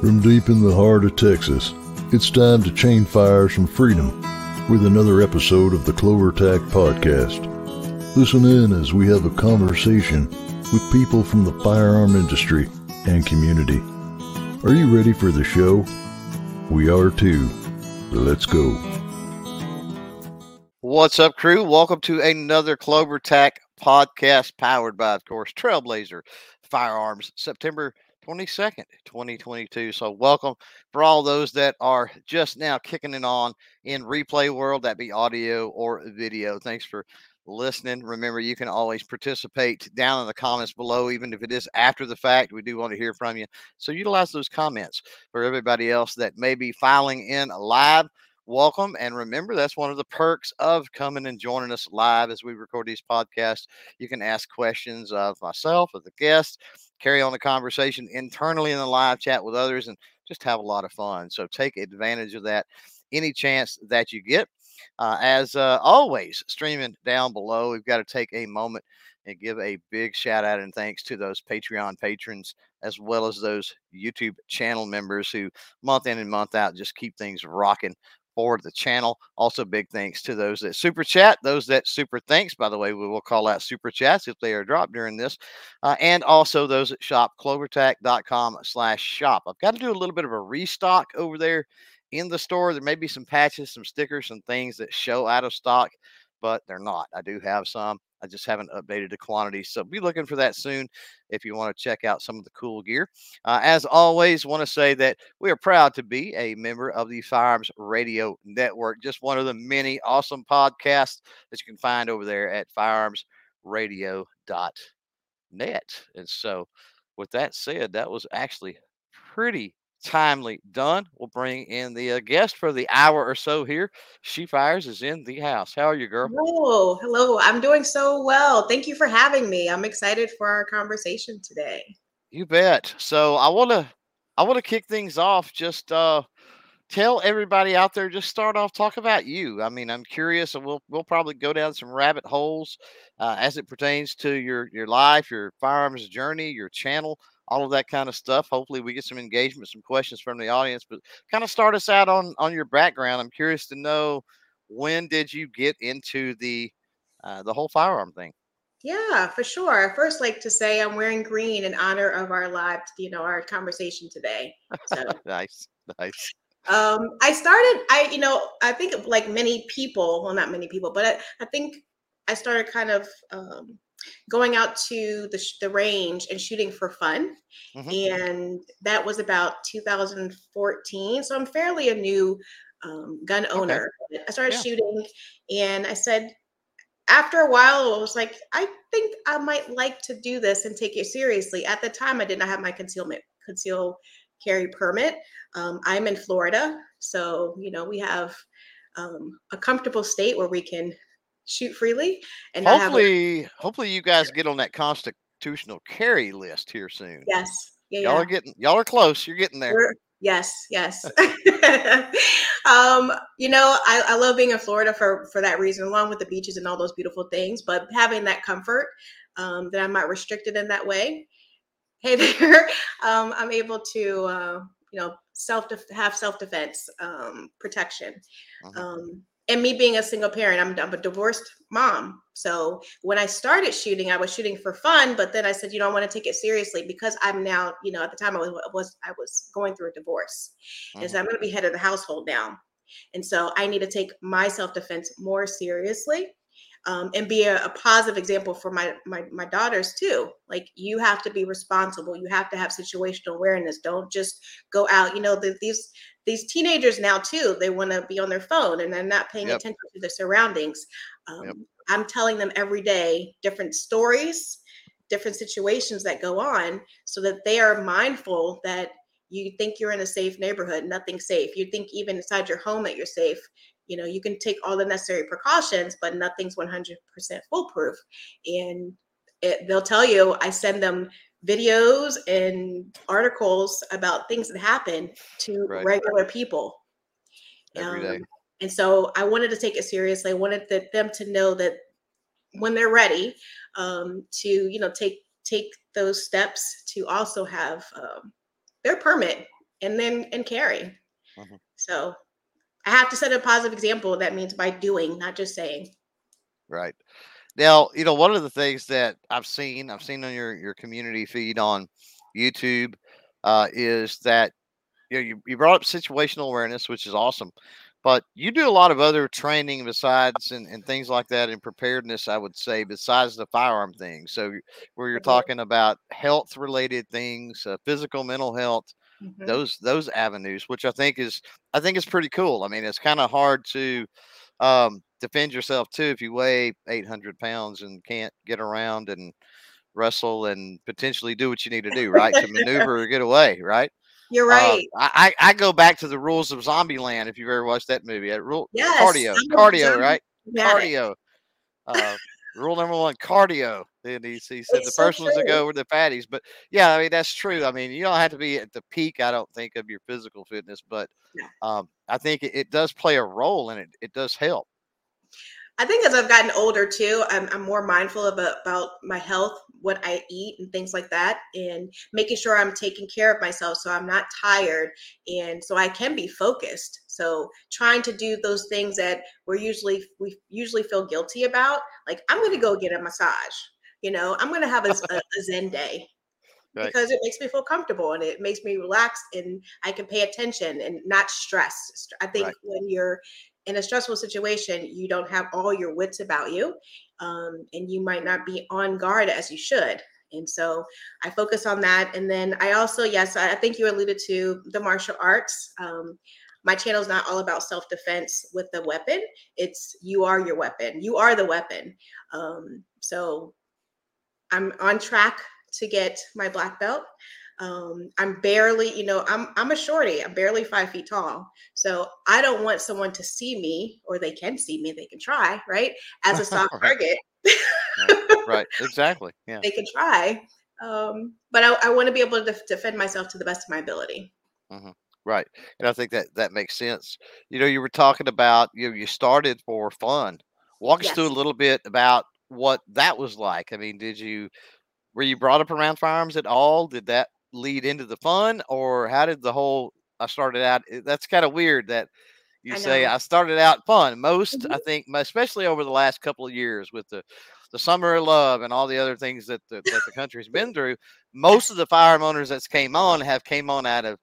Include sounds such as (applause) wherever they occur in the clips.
From deep in the heart of Texas, it's time to chain fires from freedom with another episode of the Clover Tack Podcast. Listen in as we have a conversation with people from the firearm industry and community. Are you ready for the show? We are too. Let's go. What's up, crew? Welcome to another Clover Tack podcast powered by, of course, Trailblazer Firearms, September 22nd, 2022. So, welcome for all those that are just now kicking it on in replay world, that be audio or video. Thanks for listening. Remember, you can always participate down in the comments below, even if it is after the fact. We do want to hear from you. So, utilize those comments for everybody else that may be filing in live welcome. And remember, that's one of the perks of coming and joining us live as we record these podcasts. You can ask questions of myself, of the guests, carry on the conversation internally in the live chat with others, and just have a lot of fun. So take advantage of that any chance that you get. Uh, as uh, always, streaming down below, we've got to take a moment and give a big shout out and thanks to those Patreon patrons as well as those YouTube channel members who month in and month out just keep things rocking for the channel. Also, big thanks to those that super chat, those that super thanks. By the way, we will call out super chats if they are dropped during this, uh, and also those at shop slash shop. I've got to do a little bit of a restock over there in the store. There may be some patches, some stickers, some things that show out of stock, but they're not. I do have some. I just haven't updated the quantity. So be looking for that soon if you want to check out some of the cool gear. Uh, as always, want to say that we are proud to be a member of the Firearms Radio Network, just one of the many awesome podcasts that you can find over there at firearmsradio.net. And so, with that said, that was actually pretty timely done. We'll bring in the uh, guest for the hour or so here. She Fires is in the house. How are you, girl? Hello, hello. I'm doing so well. Thank you for having me. I'm excited for our conversation today. You bet. So I want to, I want to kick things off. Just uh, tell everybody out there. Just start off. Talk about you. I mean, I'm curious, and we'll we'll probably go down some rabbit holes uh, as it pertains to your your life, your firearms journey, your channel all of that kind of stuff. Hopefully, we get some engagement, some questions from the audience. But kind of start us out on on your background. I'm curious to know when did you get into the uh, the whole firearm thing? Yeah, for sure. I first like to say I'm wearing green in honor of our live, you know, our conversation today. So (laughs) nice, nice. Um, I started, I, you know, I think like many people, well, not many people, but I, I think I started kind of um, going out to the, the range and shooting for fun. Mm-hmm. And that was about 2014. So I'm fairly a new um, gun owner. Okay. I started yeah. shooting and I said, after a while, I was like, I think I might like to do this and take it seriously. At the time, I did not have my concealment conceal carry permit. Um, I'm in Florida, so you know we have um, a comfortable state where we can shoot freely. And hopefully, a- hopefully you guys get on that constitutional carry list here soon. Yes. Yeah, y'all yeah. are getting y'all are close. You're getting there. We're, yes, yes. (laughs) um, you know, I, I love being in Florida for for that reason, along with the beaches and all those beautiful things. But having that comfort um, that I'm not restricted in that way. Hey (laughs) there, um, I'm able to uh, you know self have self defense um, protection. Uh-huh. And me being a single parent, I'm, I'm, a divorced mom. So when I started shooting, I was shooting for fun, but then I said, you know, I want to take it seriously because I'm now, you know, at the time I was was I was going through a divorce, mm-hmm. and so mm-hmm. I'm going to be head of the household now, and so I need to take my self defense more seriously um, and be a, a, positive example for my, my my daughters too. Like you have to be responsible. You have to have situational awareness. Don't just go out. You know the, these these teenagers now too. They want to be on their phone and they're not paying yep. attention to their surroundings. Um, yep. I'm telling them every day different stories, different situations that go on, so that they are mindful that you think you're in a safe neighborhood, nothing safe. You think even inside your home that you're safe you know you can take all the necessary precautions but nothing's 100% foolproof and it, they'll tell you i send them videos and articles about things that happen to right. regular people Every day. Um, and so i wanted to take it seriously i wanted the, them to know that when they're ready um, to you know take take those steps to also have um, their permit and then and carry. Mhm. So I have to set a positive example. That means by doing, not just saying. Right. Now, you know, one of the things that I've seen, I've seen on your your community feed on YouTube, uh, is that you know you, you brought up situational awareness, which is awesome, but you do a lot of other training besides and, and things like that in preparedness, I would say, besides the firearm thing. So where you're Mhm. talking about health related things, uh, physical, mental health, Mhm. those those avenues, which I think is I think is pretty cool. I mean, it's kind of hard to um, defend yourself too if you weigh 800 pounds and can't get around and wrestle and potentially do what you need to do, right, to (laughs) maneuver or get away, right? You're Uh, right. I I I go back to the rules of Zombieland if you've ever watched that movie. At rule Yes, cardio, I'm cardio, right? Cardio. Uh, rule number one, cardio. And he, he said the It's so first ones to go were the fatties. But yeah, I mean that's true. I mean you don't have to be at the peak. I don't think of your physical fitness, but um, I think it, it does play a role and it. It does help. I think as I've gotten older too, I'm, I'm more mindful about, about my health, what I eat, and things like that, and making sure I'm taking care of myself so I'm not tired and so I can be focused. So trying to do those things that we're usually we usually feel guilty about, like I'm going to go get a massage. You know, I'm going to have a, a, (laughs) a Zen day Right. because it makes me feel comfortable and it makes me relax and I can pay attention and not stress. I think Right. when you're in a stressful situation, you don't have all your wits about you, um, and you might not be on guard as you should. And so I focus on that. And then I also, yes, I think you alluded to the martial arts. Um, my channel is not all about self defense with the weapon. It's you are your weapon. You are the weapon. Um, so I'm on track to get my black belt. Um, I'm barely, you know, I'm I'm a shorty. I'm barely five feet tall. So I don't want someone to see me, or they can see me. They can try, right? As a (laughs) soft target, Right. (laughs) Exactly. Yeah. they can try. Um, but I, I want to be able to def- defend myself to the best of my ability. Right. And I think that that makes sense. You know, you were talking about you know, you started for fun. Walk us through a little bit about what that was like. I mean, did you were you brought up around firearms at all? Did that lead into the fun or how did the whole I started out eh, that's kind of weird that you I say. I started out fun. Most Mhm. I think especially over the last couple of years with the the summer of love and all the other things that the, that the country's been through, (laughs) most of the firearm owners that's came on have came on out of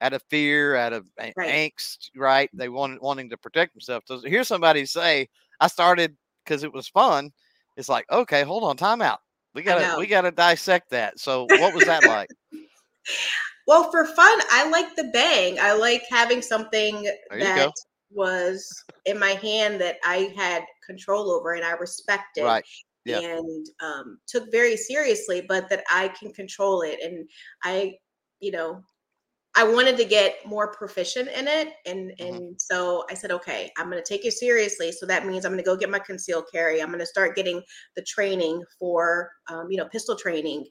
out of fear, out of Right. angst, right? They wanted wanting to protect themselves. So hear somebody say, "I started because it was fun," it's like, okay, hold on, time out. We gotta we gotta dissect that. So what was that like? (laughs) Well, for fun, I like the bang. I like having something that go. was in my hand that I had control over and I respected Right. Yeah. and um, took very seriously, but that I can control it. And I, you know, I wanted to get more proficient in it. And Mhm. and so I said, okay, I'm gonna take it seriously. So that means I'm gonna go get my concealed carry. I'm gonna start getting the training for um, you know, pistol training.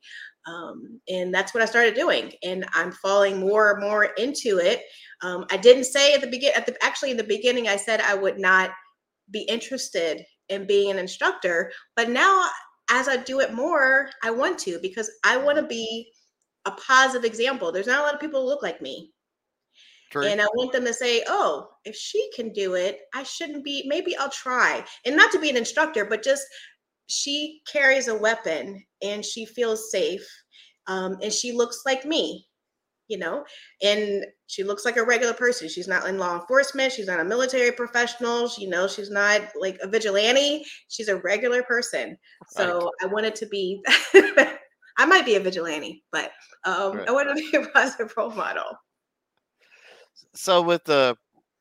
Um, and that's what I started doing. And I'm falling more and more into it. Um, I didn't say at the begin at the actually in the beginning, I said I would not be interested in being an instructor, but now as I do it more, I want to because I want to be a positive example. There's not a lot of people who look like me. True. And I want them to say, oh, if she can do it, I shouldn't be, maybe I'll try. And not to be an instructor, but just she carries a weapon and she feels safe. Um, and she looks like me, you know, and she looks like a regular person. She's not in law enforcement. She's not a military professional. She, you know, she's not like a vigilante. She's a regular person. So I wanted to be, (laughs) I might be a vigilante, but um, Right. I want to be a (laughs) positive role model. So with the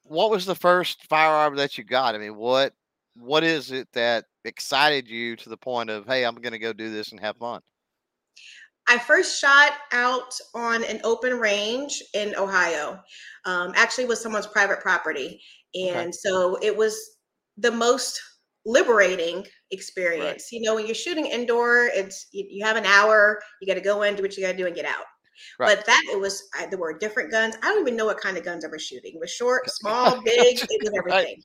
what was the first firearm that you got? I mean, what what is it that excited you to the point of, hey, I'm gonna go do this and have fun? I first shot out on an open range in Ohio, um, actually with someone's private property. Okay. And so it was the most liberating experience. You know, when you're shooting indoor, it's you, you have an hour, you got to go in, do what you got to do, and get out. Right. But that it was I, there were different guns. I don't even know what kind of guns I was shooting. It was short, (laughs) small, big. It was Right. everything.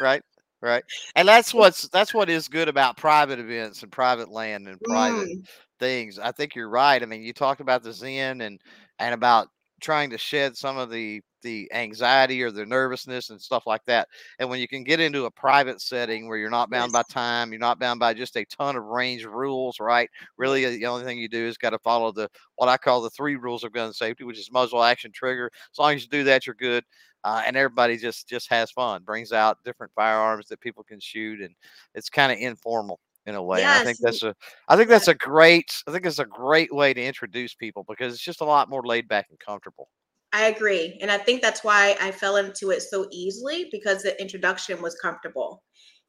right right and that's what's that's what is good about private events and private land and private Mm, things i think you're right i mean you talked about the zen and and about trying to shed some of the the anxiety or the nervousness and stuff like that. And when you can get into a private setting where you're not bound Yes. by time, you're not bound by just a ton of range rules, right? Really, uh, the only thing you do is got to follow the what I call the three rules of gun safety, which is muzzle, action, trigger. As long as you do that, you're good. Uh, and everybody just just has fun, brings out different firearms that people can shoot, and it's kind of informal in a way. And I think that's a I think that's a great I think it's a great way to introduce people because it's just a lot more laid back and comfortable. I agree. And I think that's why I fell into it so easily because the introduction was comfortable.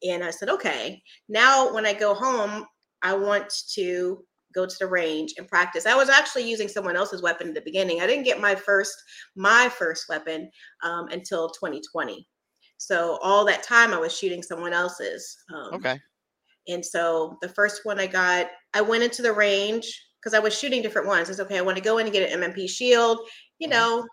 And I said, okay, now when I go home, I want to go to the range and practice. I was actually using someone else's weapon at the beginning. I didn't get my first my first weapon um, until 2020. So all that time I was shooting someone else's. Um, Okay. And so the first one I got, I went into the range because I was shooting different ones. It's okay. I want to go in and get an M&P shield. You Mhm. know,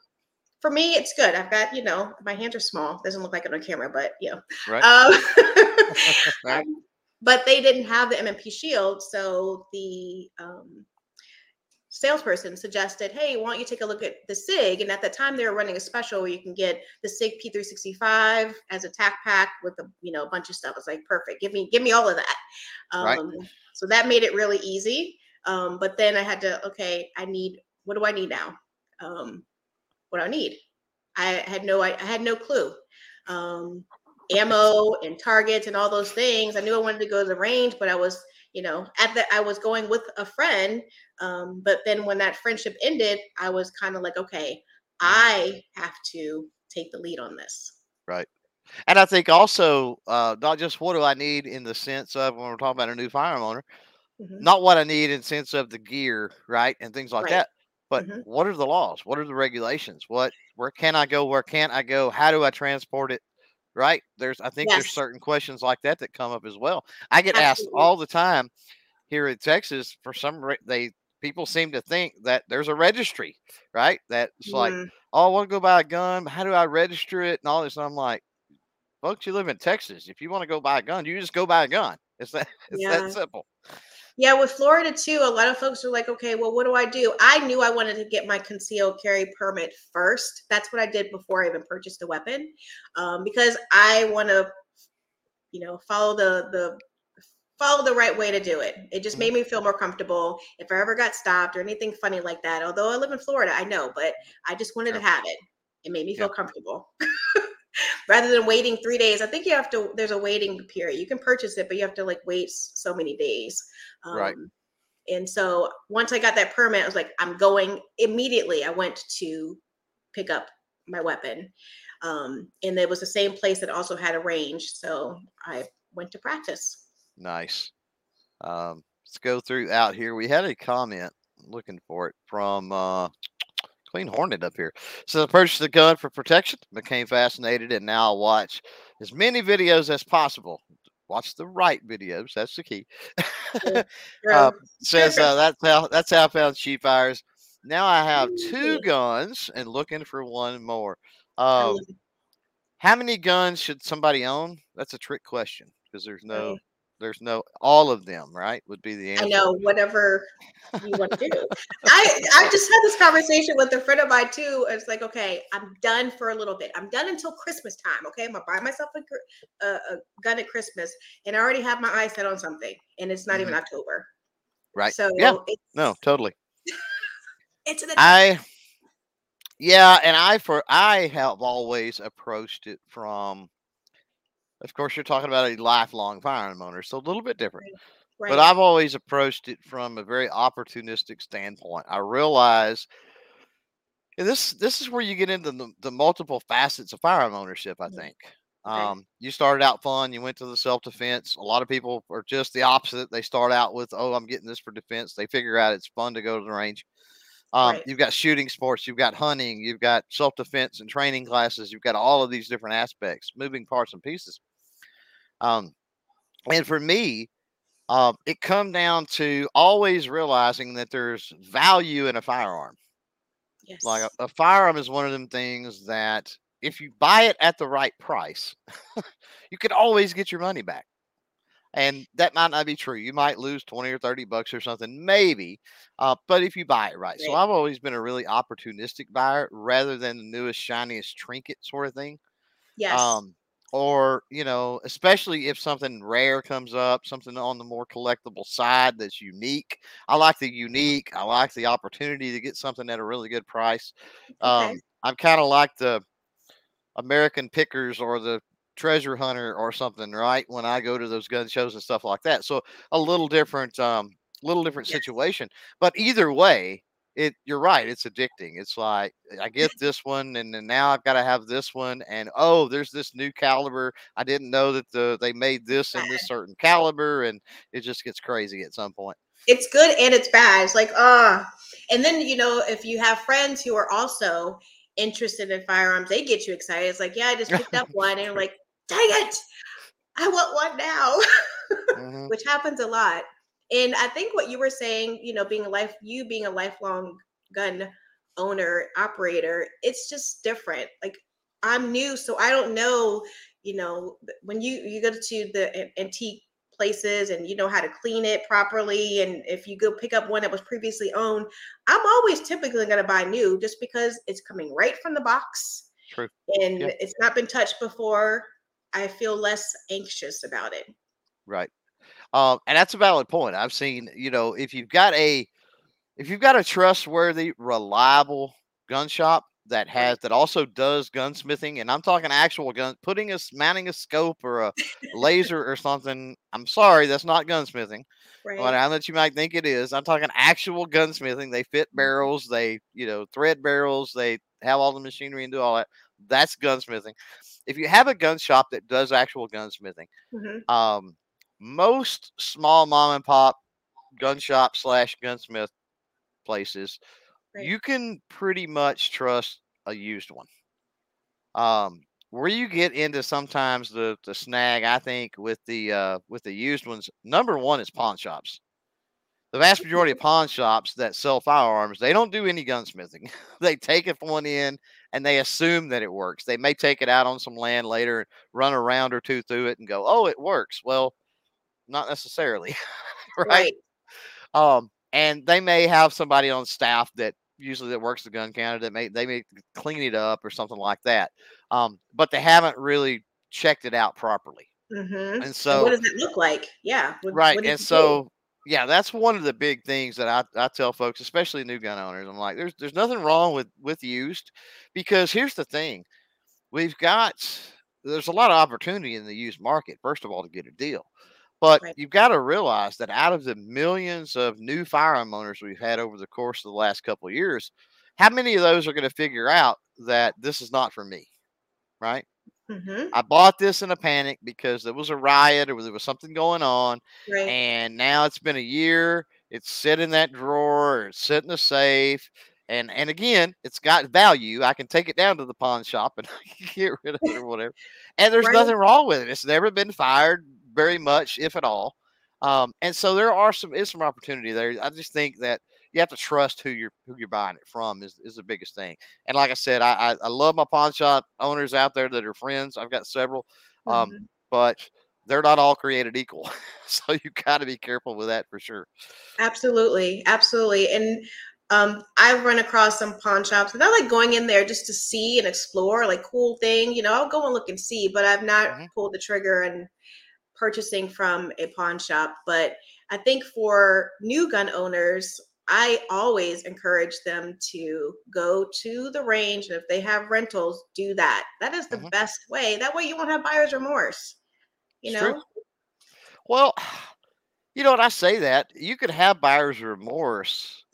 for me, it's good. I've got, you know, my hands are small. Doesn't look like it on camera, but you know. Right. Um, (laughs) Right. (laughs) but they didn't have the M&P shield, so the um, salesperson suggested, "Hey, why don't you take a look at the Sig?" And at the time, they were running a special where you can get the Sig P365 as a TacPac with a you know a bunch of stuff. It's like perfect. Give me give me all of that. Um, Right. So that made it really easy. Um, but then I had to okay, I need what do I need now? Um, what I need? I had no I, I had no clue. Um, ammo and targets and all those things. I knew I wanted to go to the range, but I was, you know, at the I was going with a friend. Um, but then when that friendship ended, I was kind of like, okay, I have to take the lead on this. Right. And I think also uh, not just what do I need in the sense of when we're talking about a new firearm owner, Mhm. not what I need in sense of the gear, right, and things like Right. that, but Mhm. what are the laws? What are the regulations? What where can I go? Where can't I go? How do I transport it? Right? There's I think there's certain questions like that that come up as well. I get asked all the time here in Texas for some they people seem to think that there's a registry, right? That it's like, oh, I want to go buy a gun. How do I register it and all this? And I'm like, folks, you live in Texas. If you want to go buy a gun, you just go buy a gun. It's that (laughs) it's Yeah. that simple. Yeah, with Florida too, a lot of folks are like, okay, well, what do I do? I knew I wanted to get my concealed carry permit first. That's what I did before I even purchased a weapon, um, because I want to, you know, follow the the follow the right way to do it. It just made me feel more comfortable. If I ever got stopped or anything funny like that, although I live in Florida, I know, but I just wanted Sure. to have it. It made me Yeah. feel comfortable. (laughs) Rather than waiting three days, I think you have to. There's a waiting period. You can purchase it, but you have to like wait so many days. Right. Um, and so once I got that permit, I was like, I'm going immediately. I went to pick up my weapon. Um, and it was the same place that also had a range. So I went to practice. Nice. Um, let's go through out here. We had a comment looking for it from uh, (tsk) Clean Hornet up here. So I purchased the gun for protection, became fascinated, and now I watch as many videos as possible. Watch the right videos. That's the key. (laughs) Uh, says uh, that's how that's how I found She Fires. Now I have two guns and looking for one more. Um, how many guns should somebody own? That's a trick question because there's no. There's no all of them, right? Would be the answer. I know whatever you want to do. (laughs) I I just had this conversation with a friend of mine too. It's like, okay, I'm done for a little bit. I'm done until Christmas time. Okay, I'm gonna buy myself a, a, a gun at Christmas, and I already have my eyes set on something, and it's not even October. Mm-hmm. Right. So Yeah. it's, No, totally. (laughs) it's an I yeah, and I for I have always approached it from of course you're talking about a lifelong firearm owner, so a little bit different. right. But I've always approached it from a very opportunistic standpoint. I realize and this this is where you get into the, the multiple facets of firearm ownership, I Mhm. think. Um, you started out fun, you went to the self defense. A lot of people are just the opposite. They start out with, oh, I'm getting this for defense. They figure out it's fun to go to the range. Um, Right. You've got shooting sports, you've got hunting, you've got self defense and training classes, you've got all of these different aspects, moving parts and pieces. Um, and for me, uh, it come down to always realizing that there's value in a firearm. yes. Like a, a firearm is one of them things that if you buy it at the right price, (laughs) you could always get your money back. and that might not be true. You might lose 20 or 30 bucks or something, maybe. Uh, but if you buy it right. So I've always been a really opportunistic buyer rather than the newest, shiniest trinket sort of thing. Yes. Um, or, you know, especially if something rare comes up, something on the more collectible side that's unique. I like the unique. I like the opportunity to get something at a really good price. okay. Um, I'm kind of like the American Pickers or the Treasure Hunter or something, right? When I go to those gun shows and stuff like that. So a little different, um, little different Yes. situation. But either way, it you're right, it's addicting. It's like I get this one and then now I've got to have this one and oh, there's this new caliber. I didn't know that the they made this in this (laughs) certain caliber and it just gets crazy at some point. it's good and it's bad. It's like, ah. and then, you know, if you have friends who are also interested in firearms, they get you excited. It's like, yeah, I just (laughs) picked up one. And you're like, dang it, I want one now, Mhm. (laughs) which happens a lot. And I think what you were saying, you know, being a life, you being a lifelong gun owner, operator, it's just different. Like I'm new, so I don't know, you know, when you you go to the antique places and you know how to clean it properly and if you go pick up one that was previously owned i'm always typically going to buy new just because it's coming right from the box True. and Yeah. it's not been touched before i feel less anxious about it Right. Um, and that's a valid point. I've seen, you know, if you've got a if you've got a trustworthy, reliable gun shop that has that also does gunsmithing, and I'm talking actual gun putting a mounting a scope or a laser or something. I'm sorry, that's not gunsmithing. right But I know that you might think it is. I'm talking actual gunsmithing. They fit barrels, they, you know, thread barrels, they have all the machinery and do all that. That's gunsmithing. If you have a gun shop that does actual gunsmithing, Mhm. um, most small mom and pop gun shop slash gunsmith places, you can pretty much trust a used one. Um, where you get into sometimes the the snag, I think, with the uh, with the used ones, number one is pawn shops. The vast majority of (laughs) pawn shops that sell firearms, they don't do any gunsmithing. (laughs) they take it one in and they assume that it works. They may take it out on some land later and run a round or two through it and go, "Oh, it works." Well, not necessarily, (laughs) right? right Um, and they may have somebody on staff that usually that works the gun counter that may they may clean it up or something like that. Um, but they haven't really checked it out properly. Mhm. And And so what does it look like yeah what, Right. what And you do? so, yeah, that's one of the big things that I, I tell folks, especially new gun owners. I'm like, there's there's nothing wrong with with used because here's the thing. We've got there's a lot of opportunity in the used market, first of all, to get a deal. But Right. you've got to realize that out of the millions of new firearm owners we've had over the course of the last couple of years, how many of those are going to figure out that this is not for me? Right? Mhm. I bought this in a panic because there was a riot or there was something going on right and now it's been a year. It's sitting in that drawer, it's sitting in the safe, and and again, it's got value. I can take it down to the pawn shop and (laughs) get rid of it or (laughs) whatever. And there's Right. nothing wrong with it. It's never been fired very much, if at all. Um, and so there are some is some opportunity there. I just think that you have to trust who you're who you're buying it from is, is the biggest thing. And like I said, I, I I love my pawn shop owners out there that are friends. I've got several. Um, Mhm. but they're not all created equal. (laughs) so you got to be careful with that for sure. Absolutely, absolutely. And um, I've run across some pawn shops, and I like going in there just to see and explore, like cool thing. You know, I'll go and look and see, but I've not Mhm. pulled the trigger and purchasing from a pawn shop. But I think for new gun owners, I always encourage them to go to the range, and if they have rentals, do that. That is the Mhm. best way. That way, you won't have buyer's remorse. You It's know, true. Well, (sighs) you know what I say that you could have buyer's remorse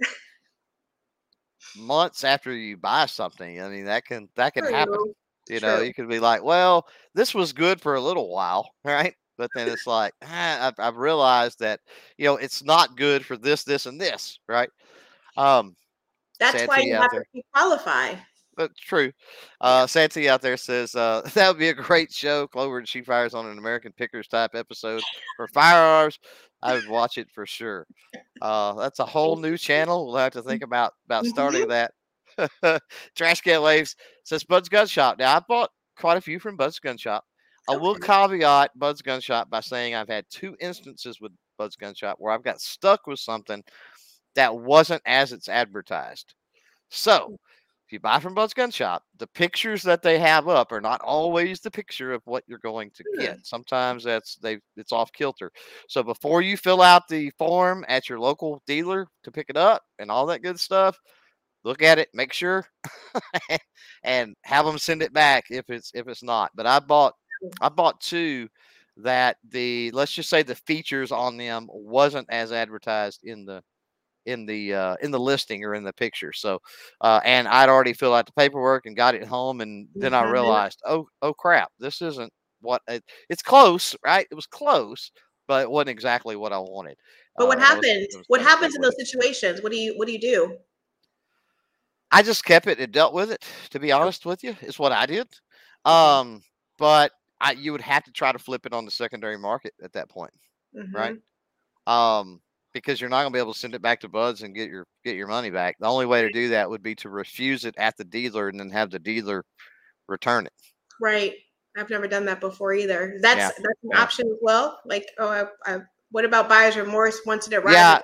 months after you buy something. I mean, that can that can happen. True, You know, you could be like, well, this was good for a little while, (laughs) right? But then it's like, ah, I've, I've realized that, you know, it's not good for this, this, and this, right? Um, That's why Santee you have there. to qualify. That's true. Uh, Santi out there says uh, (laughs) that would be a great show. Clover and She Fires on an American Pickers type episode for firearms. I would watch it for sure. Uh, that's a whole new (laughs) channel. We'll have to think about about starting that. (laughs) Trash Can Waves says Bud's Gun Shop. Now I bought quite a few from Bud's Gun Shop. I will caveat Bud's Gun Shop by saying I've had two instances with Bud's Gun Shop where I've got stuck with something that wasn't as it's advertised. So, if you buy from Bud's Gun Shop, the pictures that they have up are not always the picture of what you're going to get. Sometimes that's they it's off kilter. So before you fill out the form at your local dealer to pick it up and all that good stuff, look at it, make sure, (laughs) and have them send it back if it's if it's not. But I bought I bought two that the let's just say the features on them wasn't as advertised in the in the uh, in the listing or in the picture. So, uh, and I'd already filled out the paperwork and got it home, and then I Mhm. realized, oh, oh crap, this isn't what it, it's close, right? It was close, but it wasn't exactly what I wanted. But what Uh, I was- happens? Was What happens in those it. situations? What do you What do you do? I just kept it and dealt with it. To be honest with you, is what I did. Um, but I you would have to try to flip it on the secondary market at that point. right? Mhm. um, because you're not going to be able to send it back to Buds and get your get your money back. The only way to do that would be to refuse it at the dealer and then have the dealer return it. Right. I've never done that before either. That's Yeah, that's an yeah. option as well. Like, oh, I, I, what about buyer's remorse once it arrives? Yeah.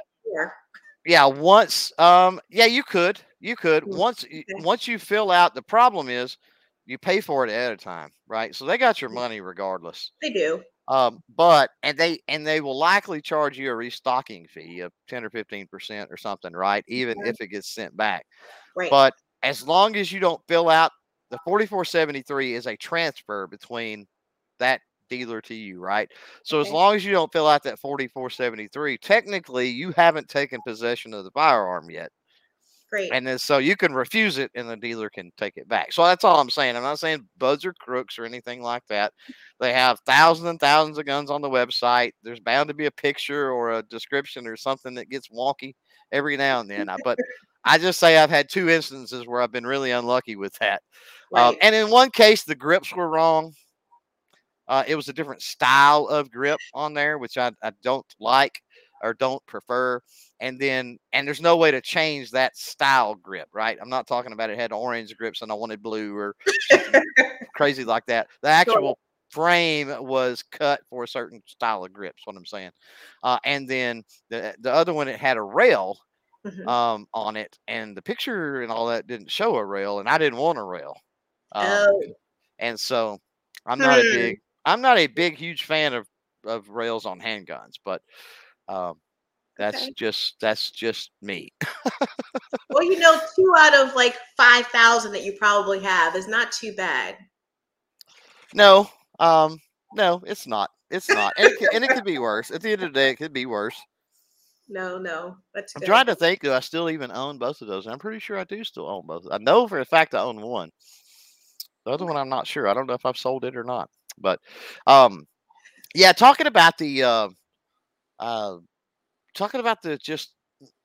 Yeah, once um yeah, you could. You could. Mm, Once okay. once you fill out the problem is you pay for it ahead of time, right? So they got your money regardless. They do. Um, but and they and they will likely charge you a restocking fee of 10 or 15% or something, right? Even Okay. if it gets sent back. Right. But as long as you don't fill out the 4473 is a transfer between that dealer to you, right? So as long as you don't fill out that 4473, technically you haven't taken possession of the firearm yet. Great. And then so you can refuse it and the dealer can take it back. So that's all I'm saying. I'm not saying buds or crooks or anything like that. They have thousands and thousands of guns on the website. There's bound to be a picture or a description or something that gets wonky every now and then. But (laughs) I just say I've had two instances where I've been really unlucky with that. Um, right. and in one case, the grips were wrong. Uh, it was a different style of grip on there, which I, I don't like or don't prefer. And then, and there's no way to change that style grip, right? I'm not talking about it had orange grips and I wanted blue or crazy like that. The (laughs) actual frame was cut for a certain style of grips. What I'm saying. Uh, and then the the other one, it had a rail Mhm. um, on it, and the picture and all that didn't show a rail, and I didn't want a rail. Um, oh, and so I'm not a Hmm. big I'm not a big huge fan of of rails on handguns, but um that's Okay. just that's just me. well, you know, two out of like five thousand that you probably have is not too bad. No, um no, it's not. It's not. And it, could, and it could be (laughs) worse. At the end of the day, it could be worse. No, no, that's I'm trying to think do I still even own both of those? I'm pretty sure I do still own both. I know for a fact I own one. The other one I'm not sure. I don't know if I've sold it or not. But um yeah, talking about the uh uh talking about the just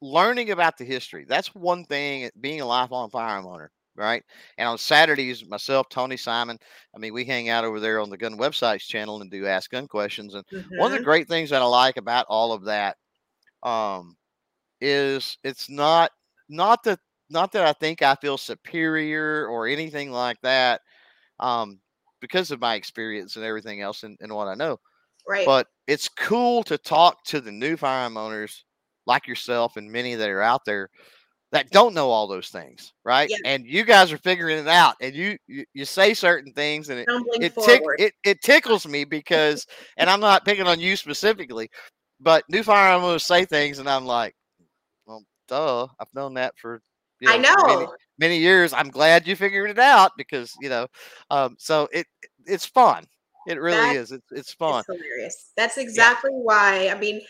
learning about the history. That's one thing being a lifelong firearm owner, right? And on Saturdays, myself, Tony Simon, I mean, we hang out over there on the gun websites channel and do ask gun questions. And one of the Mhm. great things that I like about all of that um is it's not not that not that I think I feel superior or anything like that. Um because of my experience and everything else and, and what I know right. but it's cool to talk to the new firearm owners like yourself and many that are out there that don't know all those things right Yeah. and you guys are figuring it out and you you, you say certain things and it it, tick, it it tickles me because and i'm not picking on you specifically but new firearm owners say things and i'm like well duh i've known that for you I for many, know. many years i'm glad you figured it out because you know um so it it's fun it really That is it's, it's fun It's hilarious. That's exactly why. I mean,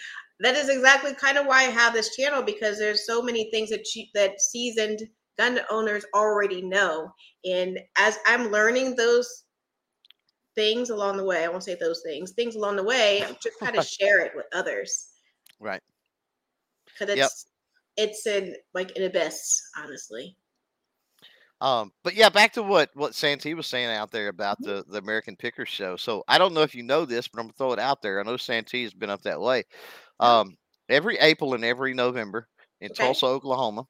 that is exactly kind of why I have this channel because there's so many things that you, that seasoned gun owners already know, and as I'm learning those things along the way, I won't say those things, things along the way, I'm just kind of (laughs) share it with others right because Yep. it's it's in like an abyss, honestly. Um, but yeah, back to what what Santee was saying out there about Mm-hmm. the the American Picker Show. So I don't know if you know this, but I'm gonna throw it out there. I know Santee has been up that way. Um, every April and every November in Okay. Tulsa, Oklahoma,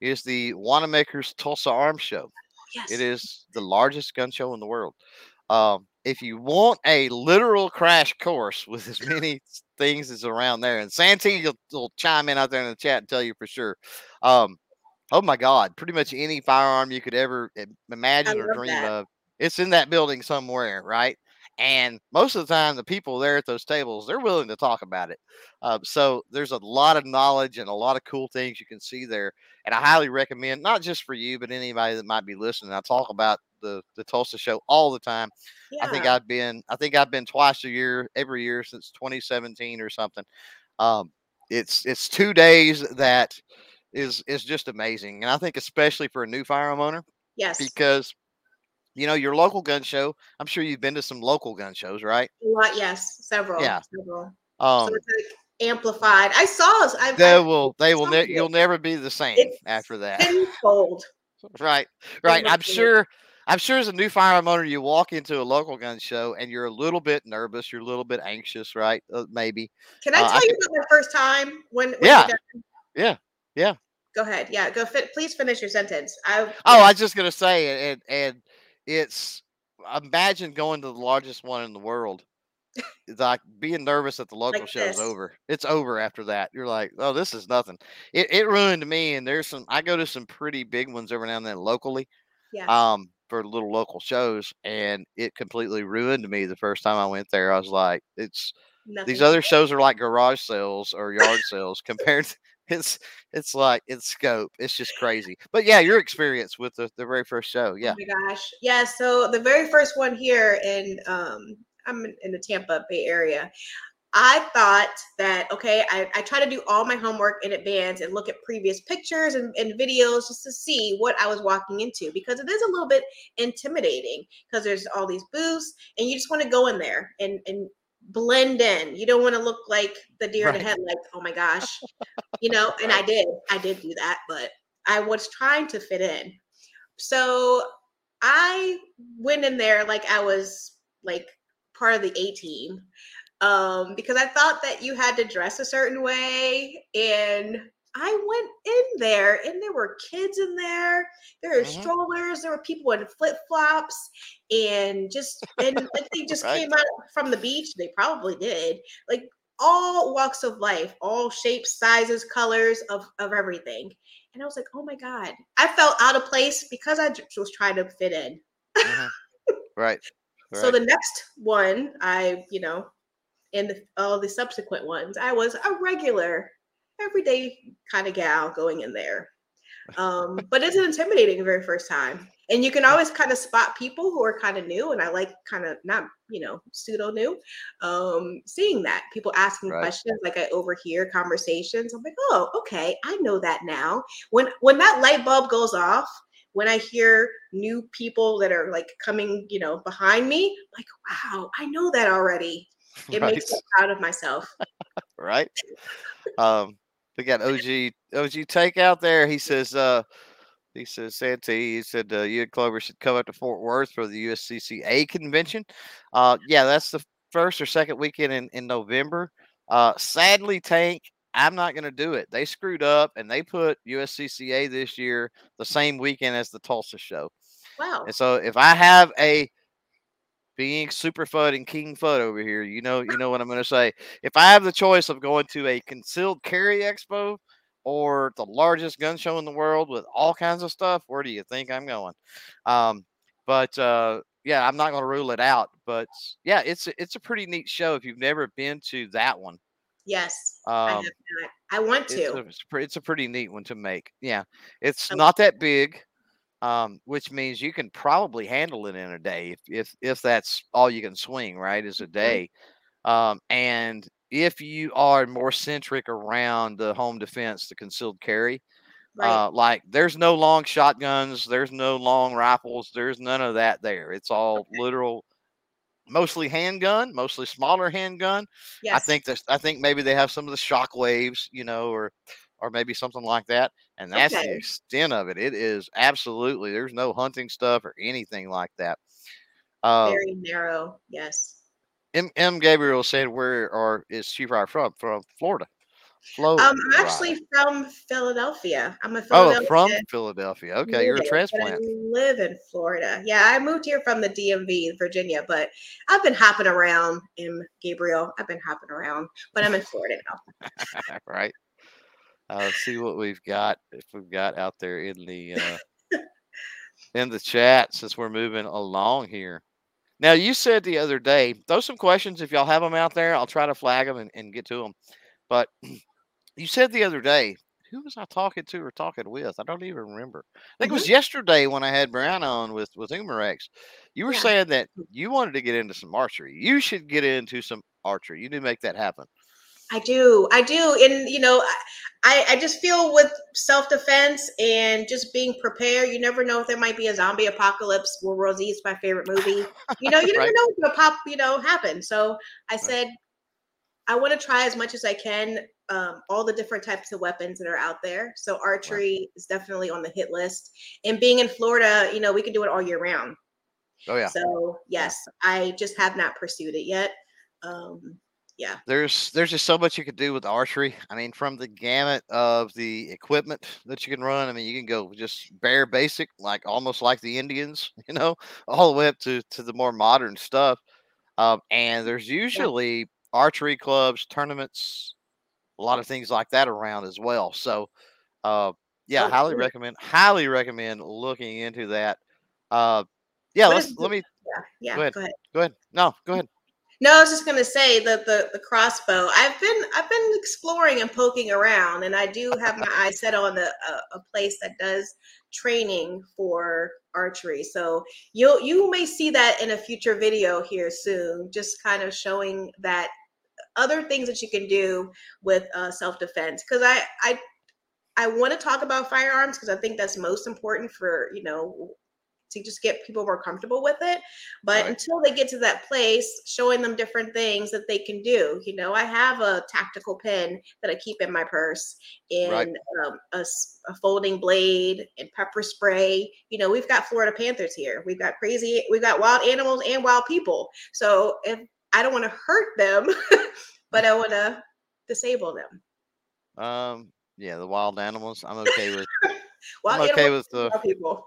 is the Wanenmacher's Tulsa Arms Show. Yes. It is the largest gun show in the world. Um, if you want a literal crash course with as many things as around there, and Santee will, will chime in out there in the chat and tell you for sure. Um, oh my God, pretty much any firearm you could ever imagine or dream that. of, it's in that building somewhere, right? And most of the time, the people there at those tables, they're willing to talk about it. Uh, so there's a lot of knowledge and a lot of cool things you can see there. And I highly recommend, not just for you, but anybody that might be listening. I talk about the the Tulsa show all the time. Yeah. I think I've been I think I've been twice a year, every year since 2017 or something. Um, it's it's two days that is is just amazing, and I think especially for a new firearm owner. Yes. Because you know, your local gun show. I'm sure you've been to some local gun shows, right? A lot, yes, several. Yeah, several. Um, so it's like amplified. I saw. I, they I, will. They will. Ne- you'll never be the same it's after that. (laughs) Tenfold. right. Right. I'm sure. I'm sure as a new firearm owner, you walk into a local gun show and you're a little bit nervous, you're a little bit anxious, right? Uh, maybe. Can I uh, tell uh, you about my first time when? when yeah. Yeah. Yeah. Go ahead. Yeah. Go. Fi- please finish your sentence. I. Oh. I was just gonna say, and and it's imagine going to the largest one in the world. It's like being nervous that the local like show is over. It's over after that. You're like, oh, this is nothing. It it ruined me. And there's some. I go to some pretty big ones every now and then locally. Yeah. Um, for little local shows, and it completely ruined me the first time I went there. I was like, it's Nothing. these other shows are like garage sales or yard sales compared to it's it's like it's scope. It's just crazy. But yeah, your experience with the, the very first show. Yeah. Oh my gosh. Yeah. So the very first one here in um I'm in the Tampa Bay area. I thought that okay, I, I try to do all my homework in advance and look at previous pictures and, and videos just to see what I was walking into because it is a little bit intimidating because there's all these booths and you just want to go in there and and blend in. You don't want to look like the deer right. in the headlights. Oh my gosh. (laughs) You know, and I did. I did do that, but I was trying to fit in. So I went in there like I was like part of the A team um, because I thought that you had to dress a certain way. And I went in there and there were kids in there. There were mm-hmm. strollers. There were people in flip flops and just and (laughs) like they just right. came out from the beach. They probably did. Like all walks of life, all shapes, sizes, colors of of everything. And I was like, oh my god, I felt out of place because I was trying to fit in. Mm-hmm. right. right. So the next one, I you know, and the, all the subsequent ones, I was a regular everyday kind of gal going in there. Um, but it's intimidating the very first time. And you can always kind of spot people who are kind of new, and I like kind of not, you know, pseudo new. Um, seeing that people asking right. questions, like I overhear conversations. I'm like, oh, okay, I know that now. When when that light bulb goes off, when I hear new people that are like coming, you know, behind me, like, wow, I know that already. (laughs) It right. makes me proud of myself. (laughs) right. Um, we got OG OG take out there. He says, uh, he says, Santee, he said, uh, you and Clover should come up to Fort Worth for the USCCA convention. Uh, yeah, that's the first or second weekend in, in November. Uh, sadly, Tank, I'm not going to do it. They screwed up and they put USCCA this year the same weekend as the Tulsa show. Wow. And so if I have a being super Fudd and king Fudd over here, you know, you know what I'm going to say. If I have the choice of going to a concealed carry expo or the largest gun show in the world with all kinds of stuff, where do you think I'm going? Um, but uh, yeah, I'm not going to rule it out. But yeah, it's it's a pretty neat show if you've never been to that one. Yes, um, I have not. I want to. It's a, it's a, pretty neat one to make. Yeah, it's okay. not that big um, which means you can probably handle it in a day if if if that's all you can swing right is a mm-hmm. day um, and if you are more centric around the home defense the concealed carry right. uh, like there's no long shotguns there's no long rifles there's none of that there it's all okay. literal mostly handgun mostly smaller handgun yes. i think that i think maybe they have some of the shock waves you know or or maybe something like that. And that's okay. the extent of it. It is absolutely there's no hunting stuff or anything like that. Uh, Very narrow, yes. M. M. Gabriel said, "Where are is she from? From Florida." Float. Um, I'm actually from Philadelphia. I'm a Oh, from Philadelphia. Okay, you're a native, but I transplant. live in Florida. Yeah, I moved here from the DMV, Virginia, but I've been hopping around in Gabriel. I've been hopping around, but I'm in Florida now. (laughs) right. Uh, let's see what we've got. If we've got out there in the uh, (laughs) in the chat, since we're moving along here. Now, you said the other day, throw some questions if y'all have them out there. I'll try to flag them and, and get to them. But (clears throat) you said the other day, who was I talking to or talking with? I don't even remember. I think it was yesterday when I had Brown on with with Umarex. You were Yeah. saying that you wanted to get into some archery. You should get into some archery. You need to make that happen. I do, I do, and you know, I I just feel with self defense and just being prepared. You never know if there might be a zombie apocalypse. World War Z is my favorite movie. You know, you (laughs) never Right. know what's gonna pop. You know, happen. So I said, I want to try as much as I can. Um, all the different types of weapons that are out there. So archery is definitely on the hit list. And being in Florida, you know, we can do it all year round. Oh yeah. So yes, I just have not pursued it yet. Um, yeah. there's there's just so much you could do with archery. I mean, from the gamut of the equipment that you can run. I mean, you can go just bare basic, like almost like the Indians, (laughs) you know, all the way up to to the more modern stuff. Um, and there's usually archery clubs, tournaments, a lot of things like that around as well. So, uh, yeah, Oh, highly cool. recommend highly recommend looking into that. Uh, yeah, What let's let me Yeah. Yeah. Go ahead. Go ahead. go ahead. No, go ahead. No, I was just gonna say that the the crossbow. I've been I've been exploring and poking around, and I do have my eyes set on the a, a place that does training for archery. So you'll you may see that in a future video here soon. Just kind of showing that other things that you can do with uh, self defense. Because I I I want to talk about firearms because I think that's most important for you know to just get people more comfortable with it. But Right. until they get to that place, showing them different things that they can do. You know, I have a tactical pen that I keep in my purse and Right. um, a, a folding blade and pepper spray. You know, we've got Florida Panthers here. We've got crazy, we've got wild animals and wild people. So if I don't want to hurt them, (laughs) but I want to disable them. Um, yeah, the wild animals. I'm okay with. (laughs) Wild I'm okay animals with the. wild people.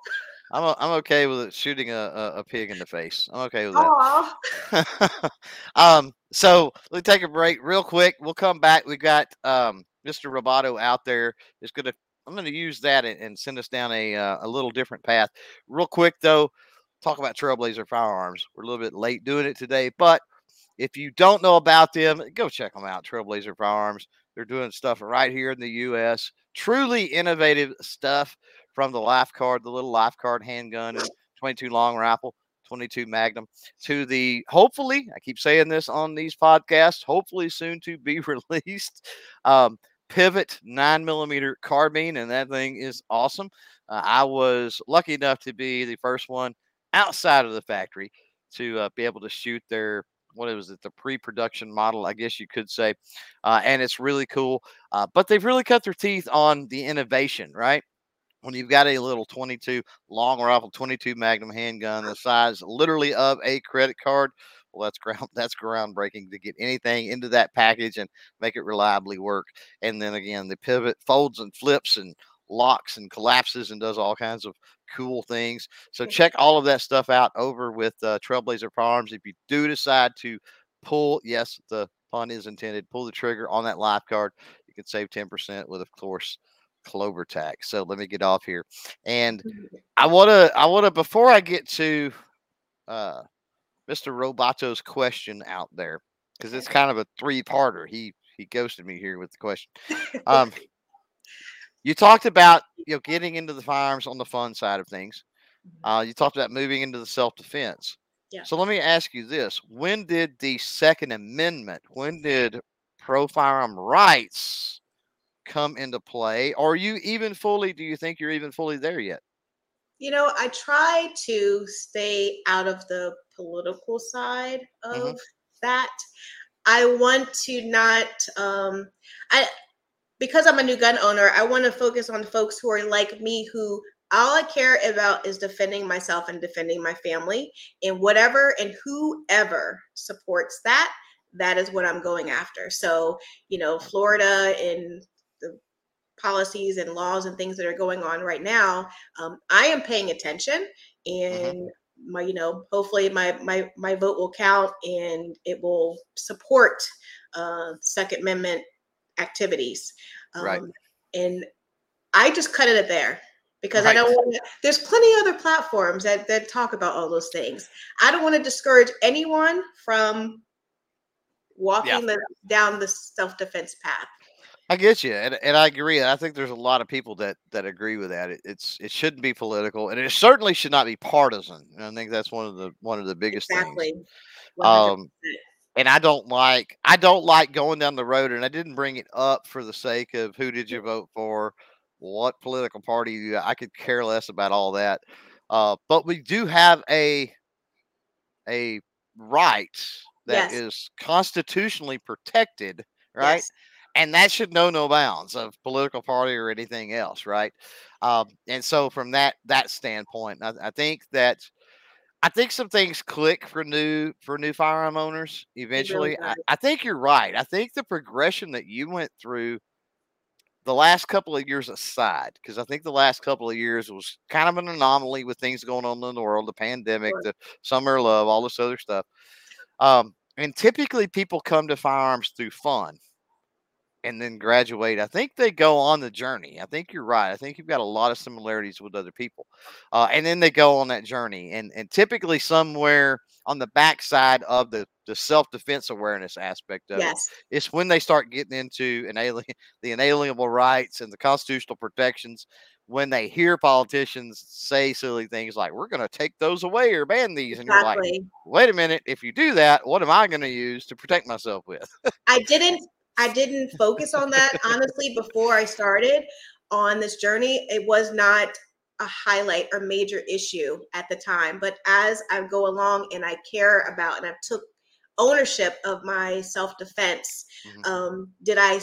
I'm I'm okay with it shooting a, a, a pig in the face. I'm okay with that. (laughs) Um, so let's take a break real quick. We'll come back. We got um Mr. Roboto out there. Is gonna I'm gonna use that and, and send us down a uh, a little different path. Real quick though, talk about Trailblazer Firearms. We're a little bit late doing it today, but if you don't know about them, go check them out. Trailblazer Firearms. They're doing stuff right here in the U.S. Truly innovative stuff from the life card, the little life card handgun and 22 long rifle, 22 Magnum, to the hopefully, I keep saying this on these podcasts, hopefully soon to be (laughs) released um, pivot nine millimeter carbine, and that thing is awesome. Uh, I was lucky enough to be the first one outside of the factory to uh, be able to shoot their what was it the pre-production model i guess you could say uh, and it's really cool uh, but they've really cut their teeth on the innovation right when you've got a little 22 long rifle 22 magnum handgun the size literally of a credit card well that's ground (laughs) that's groundbreaking to get anything into that package and make it reliably work. And then again the pivot folds and flips and locks and collapses and does all kinds of cool things. So check all of that stuff out over with uh, trailblazer firearms if you do decide to pull yes the pun is intended pull the trigger on that life card you can save 10% with of course clover tack so let me get off here and i want to i want to before i get to uh mr Roboto's question out there because it's kind of a three-parter he he ghosted me here with the question (laughs) um you talked about you know getting into the firearms on the fun side of things uh you talked about moving into the self-defense Yeah. so let me ask you this when did the second amendment when did pro firearm rights come into play are you even fully do you think you're even fully there yet You know, I try to stay out of the political side of Mhm. that. I want to not um I because I'm a new gun owner, I want to focus on folks who are like me who all I care about is defending myself and defending my family and whatever and whoever supports that that is what I'm going after. So, you know, Florida and policies and laws and things that are going on right now, um, I am paying attention Mm-hmm. and my, you know, hopefully my my my vote will count and it will support uh, Second Amendment activities. Um, Right. And I just cut it at there because I don't want to. There's plenty other platforms that that talk about all those things. I don't want to discourage anyone from walking the down the self defense path. I get you, and, and I agree. I think there's a lot of people that that agree with that. It, it's it shouldn't be political, and it certainly should not be partisan. And I think that's one of the one of the biggest Exactly. things. 100%. Um, and I don't like I don't like going down the road, and I didn't bring it up for the sake of who did you vote for, what political party you. I could care less about all that. Uh, but we do have a a right that Yes. is constitutionally protected, right? Yes. And that should know no bounds of political party or anything else, right? Um, and so from that that standpoint, I, I think that I think some things click for new for new firearm owners eventually. I. I think you're right. I think the progression that you went through the last couple of years aside, because I think the last couple of years was kind of an anomaly with things going on in the world, the pandemic, the summer love, all this other stuff. Um, and typically people come to firearms through fun and then graduate. I think they go on the journey. I think you're right. I think you've got a lot of similarities with other people. Uh, and then they go on that journey. And and typically somewhere on the backside of the, the self-defense awareness aspect of it it's when they start getting into an alien, (laughs) the inalienable rights and the constitutional protections. When they hear politicians say silly things like "We're going to take those away or ban these," and you're like, "Wait a minute! If you do that, what am I going to use to protect myself with?" I didn't I didn't focus on that honestly before I started on this journey. It was not a highlight or major issue at the time, but as I go along and I care about and I took ownership of my self-defense, Mhm. um, did I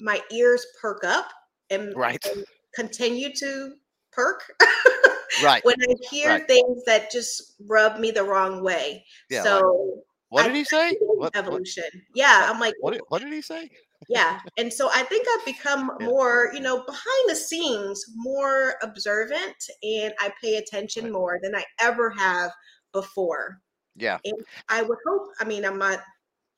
my ears perk up and, Right. and continue to perk (laughs) right? when I hear Right. things that just rub me the wrong way. Yeah. so what did he say? What, what, evolution. Yeah, uh, I'm like, what, did, what did he say? yeah and so i think i've become (laughs) Yeah. more you know behind the scenes more observant and i pay attention Right. more than i ever have before Yeah. and i would hope i mean i'm not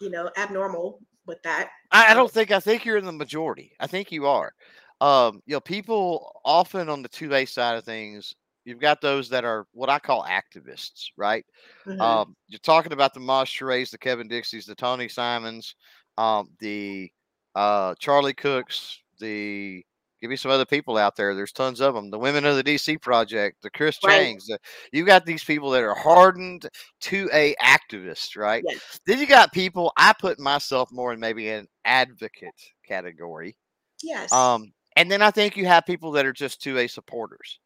you know abnormal with that I, I don't think I think you're in the majority. I think you are. Um, you know, people often on the two A side of things, you've got those that are what I call activists, right? Mhm. Um, you're talking about the Moss the Kevin Dixies, the Tony Simons, um, the uh, Charlie Cooks, the give me some other people out there. There's tons of them. The Women of the DC Project, the Chris Right. Chengs. The, you got these people that are hardened to a activist, right? Yes. Then you got people. I put myself more in maybe an advocate category. yes Um, and then I think you have people that are just 2A supporters.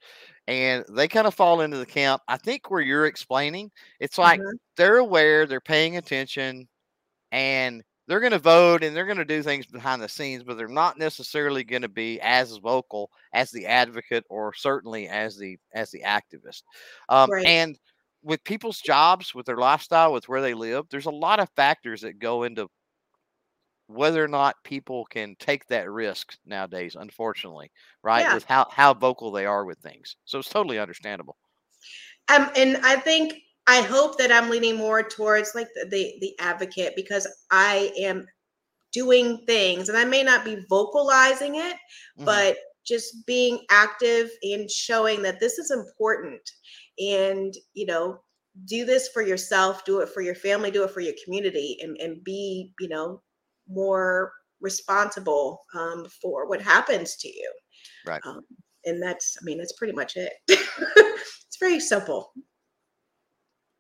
And they kind of fall into the camp. I think where you're explaining, it's like Mhm. they're aware, they're paying attention, and they're going to vote and they're going to do things behind the scenes, but they're not necessarily going to be as vocal as the advocate or certainly as the as the activist. Um, Right. And with people's jobs, with their lifestyle, with where they live, there's a lot of factors that go into whether or not people can take that risk nowadays. Unfortunately, right, Yeah. with how how vocal they are with things, so it's totally understandable. um, and i think i hope that i'm leaning more towards like the, the the advocate because i am doing things and i may not be vocalizing it Mhm. but just being active and showing that this is important and you know do this for yourself do it for your family do it for your community and, and be you know more responsible um, for what happens to you Right. um, and that's i mean that's pretty much it (laughs) it's very simple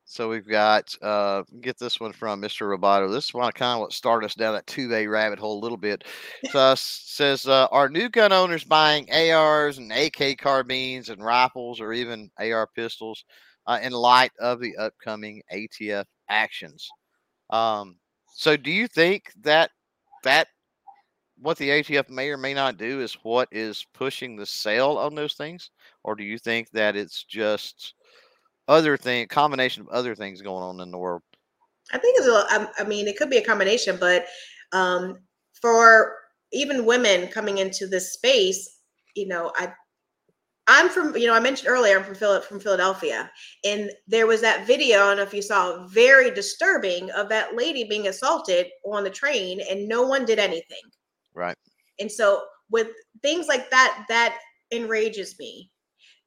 So we've got uh get this one from Mr. Roboto. This is one kind of what started us down that two A rabbit hole a little bit. (laughs) So uh, says uh, are new gun owners buying ARs and AK carbines and rifles or even AR pistols uh, in light of the upcoming ATF actions? Um, so do you think that that what the ATF may or may not do is what is pushing the sale on those things, or do you think that it's just other thing combination of other things going on in the world. I think it's a, I, I mean, it could be a combination, but um, for even women coming into this space, you know, I I'm from, you know, I mentioned earlier, I'm from Phil- from Philadelphia, and there was that video. I don't know if you saw, very disturbing of that lady being assaulted on the train, and no one did anything. Right. And so, with things like that, that enrages me.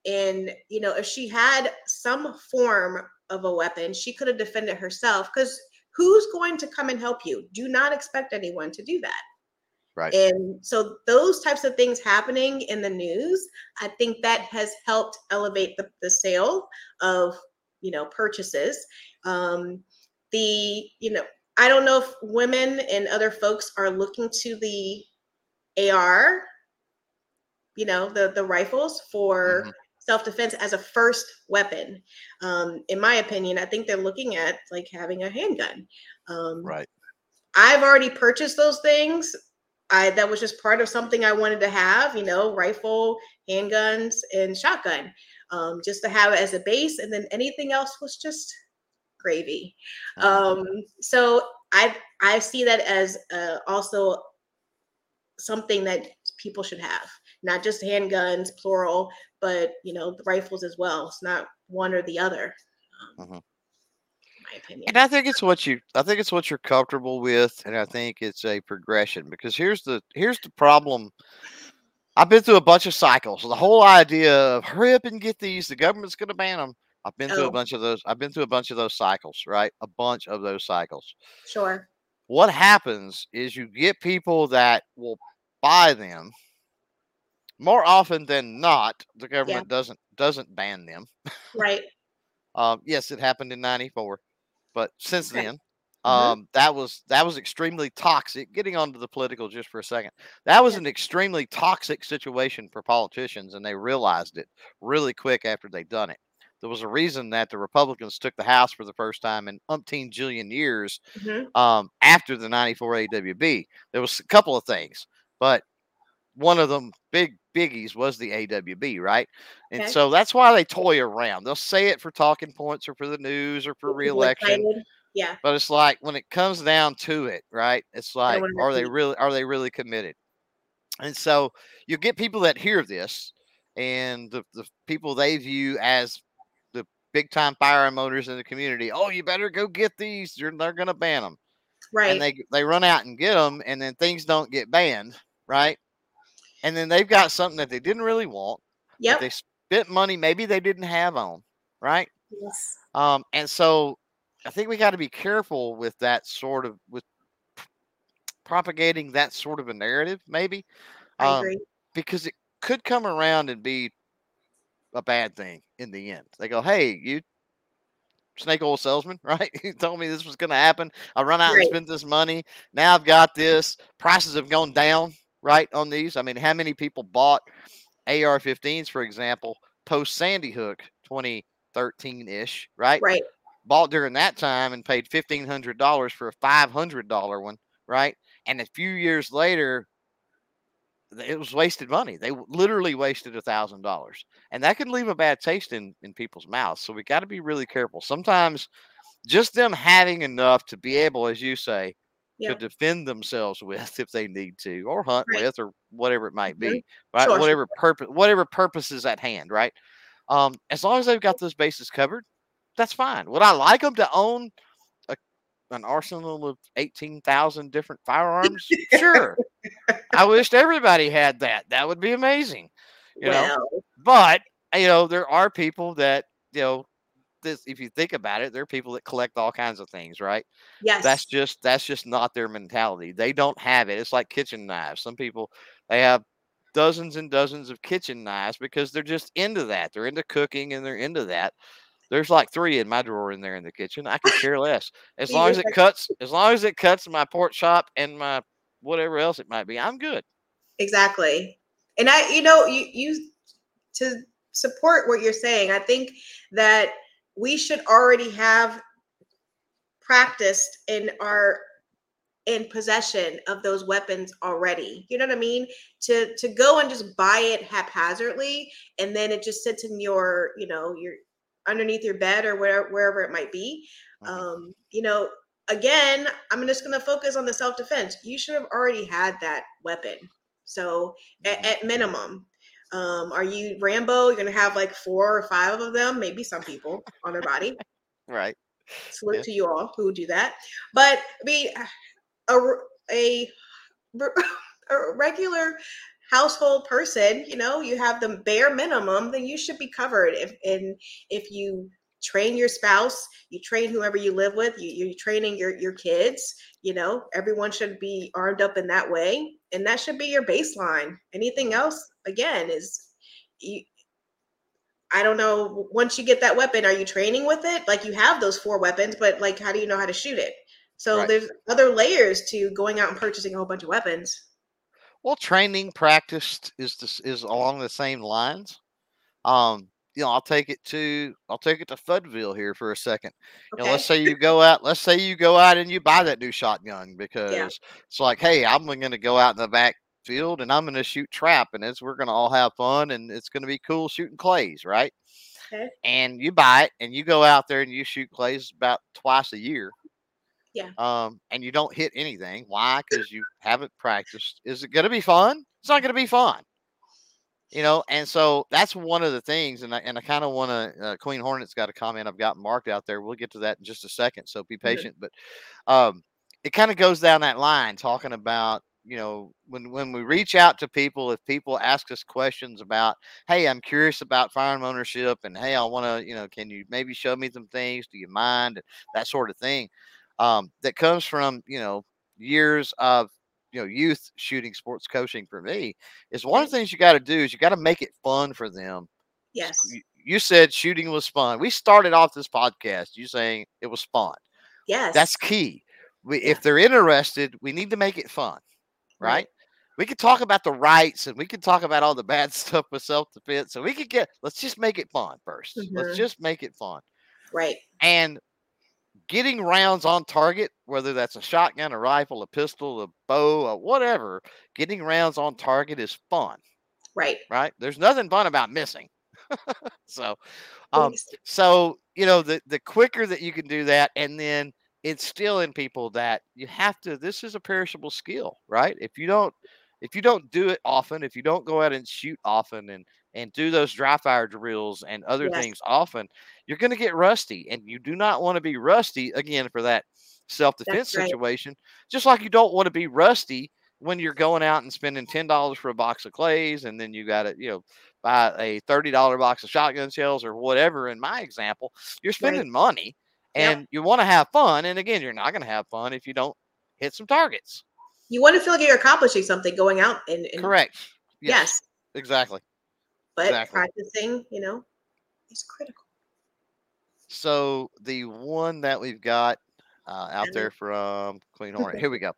And you know, if she had some form of a weapon, she could have defended herself. Because who's going to come and help you? Do not expect anyone to do that. Right. And so those types of things happening in the news, I think that has helped elevate the, the sale of, you know, purchases. Um, the, you know, I don't know if women and other folks are looking to the AR, you know, the the rifles for Mhm. self-defense as a first weapon. Um, in my opinion, I think they're looking at like having a handgun. Um, Right. I've already purchased those things. I that was just part of something I wanted to have, you know, rifle, handguns, and shotgun, um, just to have it as a base, and then anything else was just gravy. Mhm. Um, so I I see that as uh, also something that people should have, not just handguns, plural, but you know, the rifles as well. It's not one or the other. Um, Mhm. My opinion. And I think it's what you I think it's what you're comfortable with, and I think it's a progression because here's the here's the problem. I've been through a bunch of cycles. The whole idea of hurry up and get these, the government's going to ban them. I've been through Oh. a bunch of those. I've been through a bunch of those cycles, right? A bunch of those cycles. Sure. What happens is you get people that will buy them. More often than not, the government doesn't doesn't ban them. Right. (laughs) Um, yes, it happened in '94, but since Okay. then, Mhm. um, that was that was extremely toxic. Getting onto the political just for a second, that was Yeah. an extremely toxic situation for politicians, and they realized it really quick after they'd done it. There was a reason that the Republicans took the House for the first time in umpteen jillion years Mhm. um, after the '94 AWB. There was a couple of things, but one of them big biggies was the AWB, right? And Okay. so that's why they toy around. They'll say it for talking points or for the news or for reelection. Yeah. But it's like when it comes down to it, right? It's like, are they really are they really committed? And so you get people that hear this and the, the people they view as the big time firearm owners in the community. Oh, you better go get these. They're, they're going to ban them. Right. And they, they run out and get them, and then things don't get banned, right? And then they've got something that they didn't really want. Yeah. They spent money maybe they didn't have on, right? Yes. Um, and so I think we got to be careful with that sort of with propagating that sort of a narrative, maybe, I um, agree. because it could come around and be a bad thing in the end. They go, "Hey, you snake oil salesman, (laughs) right? You told me this was going to happen. I run out Right. and spent this money. Now I've got this. Prices have gone down, right, on these. I mean, how many people bought AR-15s, for example, post Sandy Hook 2013 ish, right? Right. bought during that time and paid fifteen hundred dollars for a five hundred dollar one, right? And a few years later, it was wasted money. They literally wasted a thousand dollars, and that can leave a bad taste in in people's mouths. So we got to be really careful. Sometimes, just them having enough to be able, as you say, Yeah. to defend themselves with if they need to, or hunt Right. with, or whatever it might Mhm. be, right? Sure, sure. whatever purpose, whatever purpose is at hand, right? Um, as long as they've got those bases covered, that's fine. Would I like them to own a, an arsenal of eighteen thousand different firearms? sure. I wished everybody had that. That would be amazing, you know. But you know, there are people that you know. This, if you think about it, there are people that collect all kinds of things, right? yes. that's just that's just not their mentality. They don't have it. It's like kitchen knives. Some people they have dozens and dozens of kitchen knives because they're just into that. They're into cooking and they're into that. There's like three in my drawer in there in the kitchen. I could care less. As long as it cuts as long as it cuts my pork chop and my whatever else it might be i'm good. Exactly. And i you know you you to support what you're saying i think that we should already have practiced in our in possession of those weapons already you know what i mean to to go and just buy it haphazardly and then it just sits in your you know your underneath your bed or where, wherever it might be um you know again, I'm just going to focus on the self defense. You should have already had that weapon. So at, Mhm. at minimum, um, are you Rambo? You're going to have like four or five of them, maybe some people on their body. Right. Salute Yeah. to you all who do that. But I mean, a a, (laughs) a regular household person, you know, you have the bare minimum, then you should be covered. If and if you train your spouse, you train whoever you live with, you, you're training your your kids. You know, everyone should be armed up in that way, and that should be your baseline. Anything else, again, is you. I don't know. Once you get that weapon, are you training with it? Like you have those four weapons, but like, how do you know how to shoot it? So Right. there's other layers to going out and purchasing a whole bunch of weapons. Well, training practiced is this is along the same lines. Um, you know, I'll take it to I'll take it to Fuddville here for a second. You know, let's say you go out, let's say you go out and you buy that new shotgun because it's like, hey, I'm going to go out in the back field and I'm going to shoot trap and it's we're going to all have fun and it's going to be cool shooting clays, right? Okay. And you buy it and you go out there and you shoot clays about twice a year. Yeah. Um, and you don't hit anything. Why? Because you haven't practiced. Is it going to be fun? It's not going to be fun you know and so that's one of the things and i, and I kind of want to uh, queen hornet's got a comment i've got marked out there we'll get to that in just a second so be patient but um it kind of goes down that line talking about you know when when we reach out to people if people ask us questions about hey i'm curious about firearm ownership and hey i want to you know can you maybe show me some things do you mind that sort of thing um that comes from you know years of you know youth shooting sports coaching for me is one of the things you got to do is you got to make it fun for them. Yes. You, you said shooting was fun. We started off this podcast you saying it was fun. Yes. That's key. We. If they're interested, we need to make it fun, right? Right. We could talk about the rights and we could talk about all the bad (laughs) stuff with self defense. So we could get, let's just make it fun 1st let Let's Mhm. just make it fun. right. And getting rounds on target, whether that's a shotgun, a rifle, a pistol, a bow, or whatever, getting rounds on target is fun Right. right? There's nothing fun about missing. (laughs) so, um, so you know, the the quicker that you can do that, and then instilling people that you have to. This is a perishable skill, right? If you don't, if you don't do it often, if you don't go out and shoot often, and and do those dry fire drills and other Yes. things often, you're going to get rusty, and you do not want to be rusty again for that self defense right. situation. Just like you don't want to be rusty when you're going out and spending ten dollars for a box of clays, and then you got to you know buy a thirty dollar box of shotgun shells or whatever. In my example, you're spending money, Yep. and you want to have fun. And again, you're not going to have fun if you don't hit some targets. You want to feel like you're accomplishing something going out and, and Correct. Yes. Exactly. But exactly. practicing, you know, is critical. So the one that we've got uh, out there from Queen Hornet, (laughs) here we go.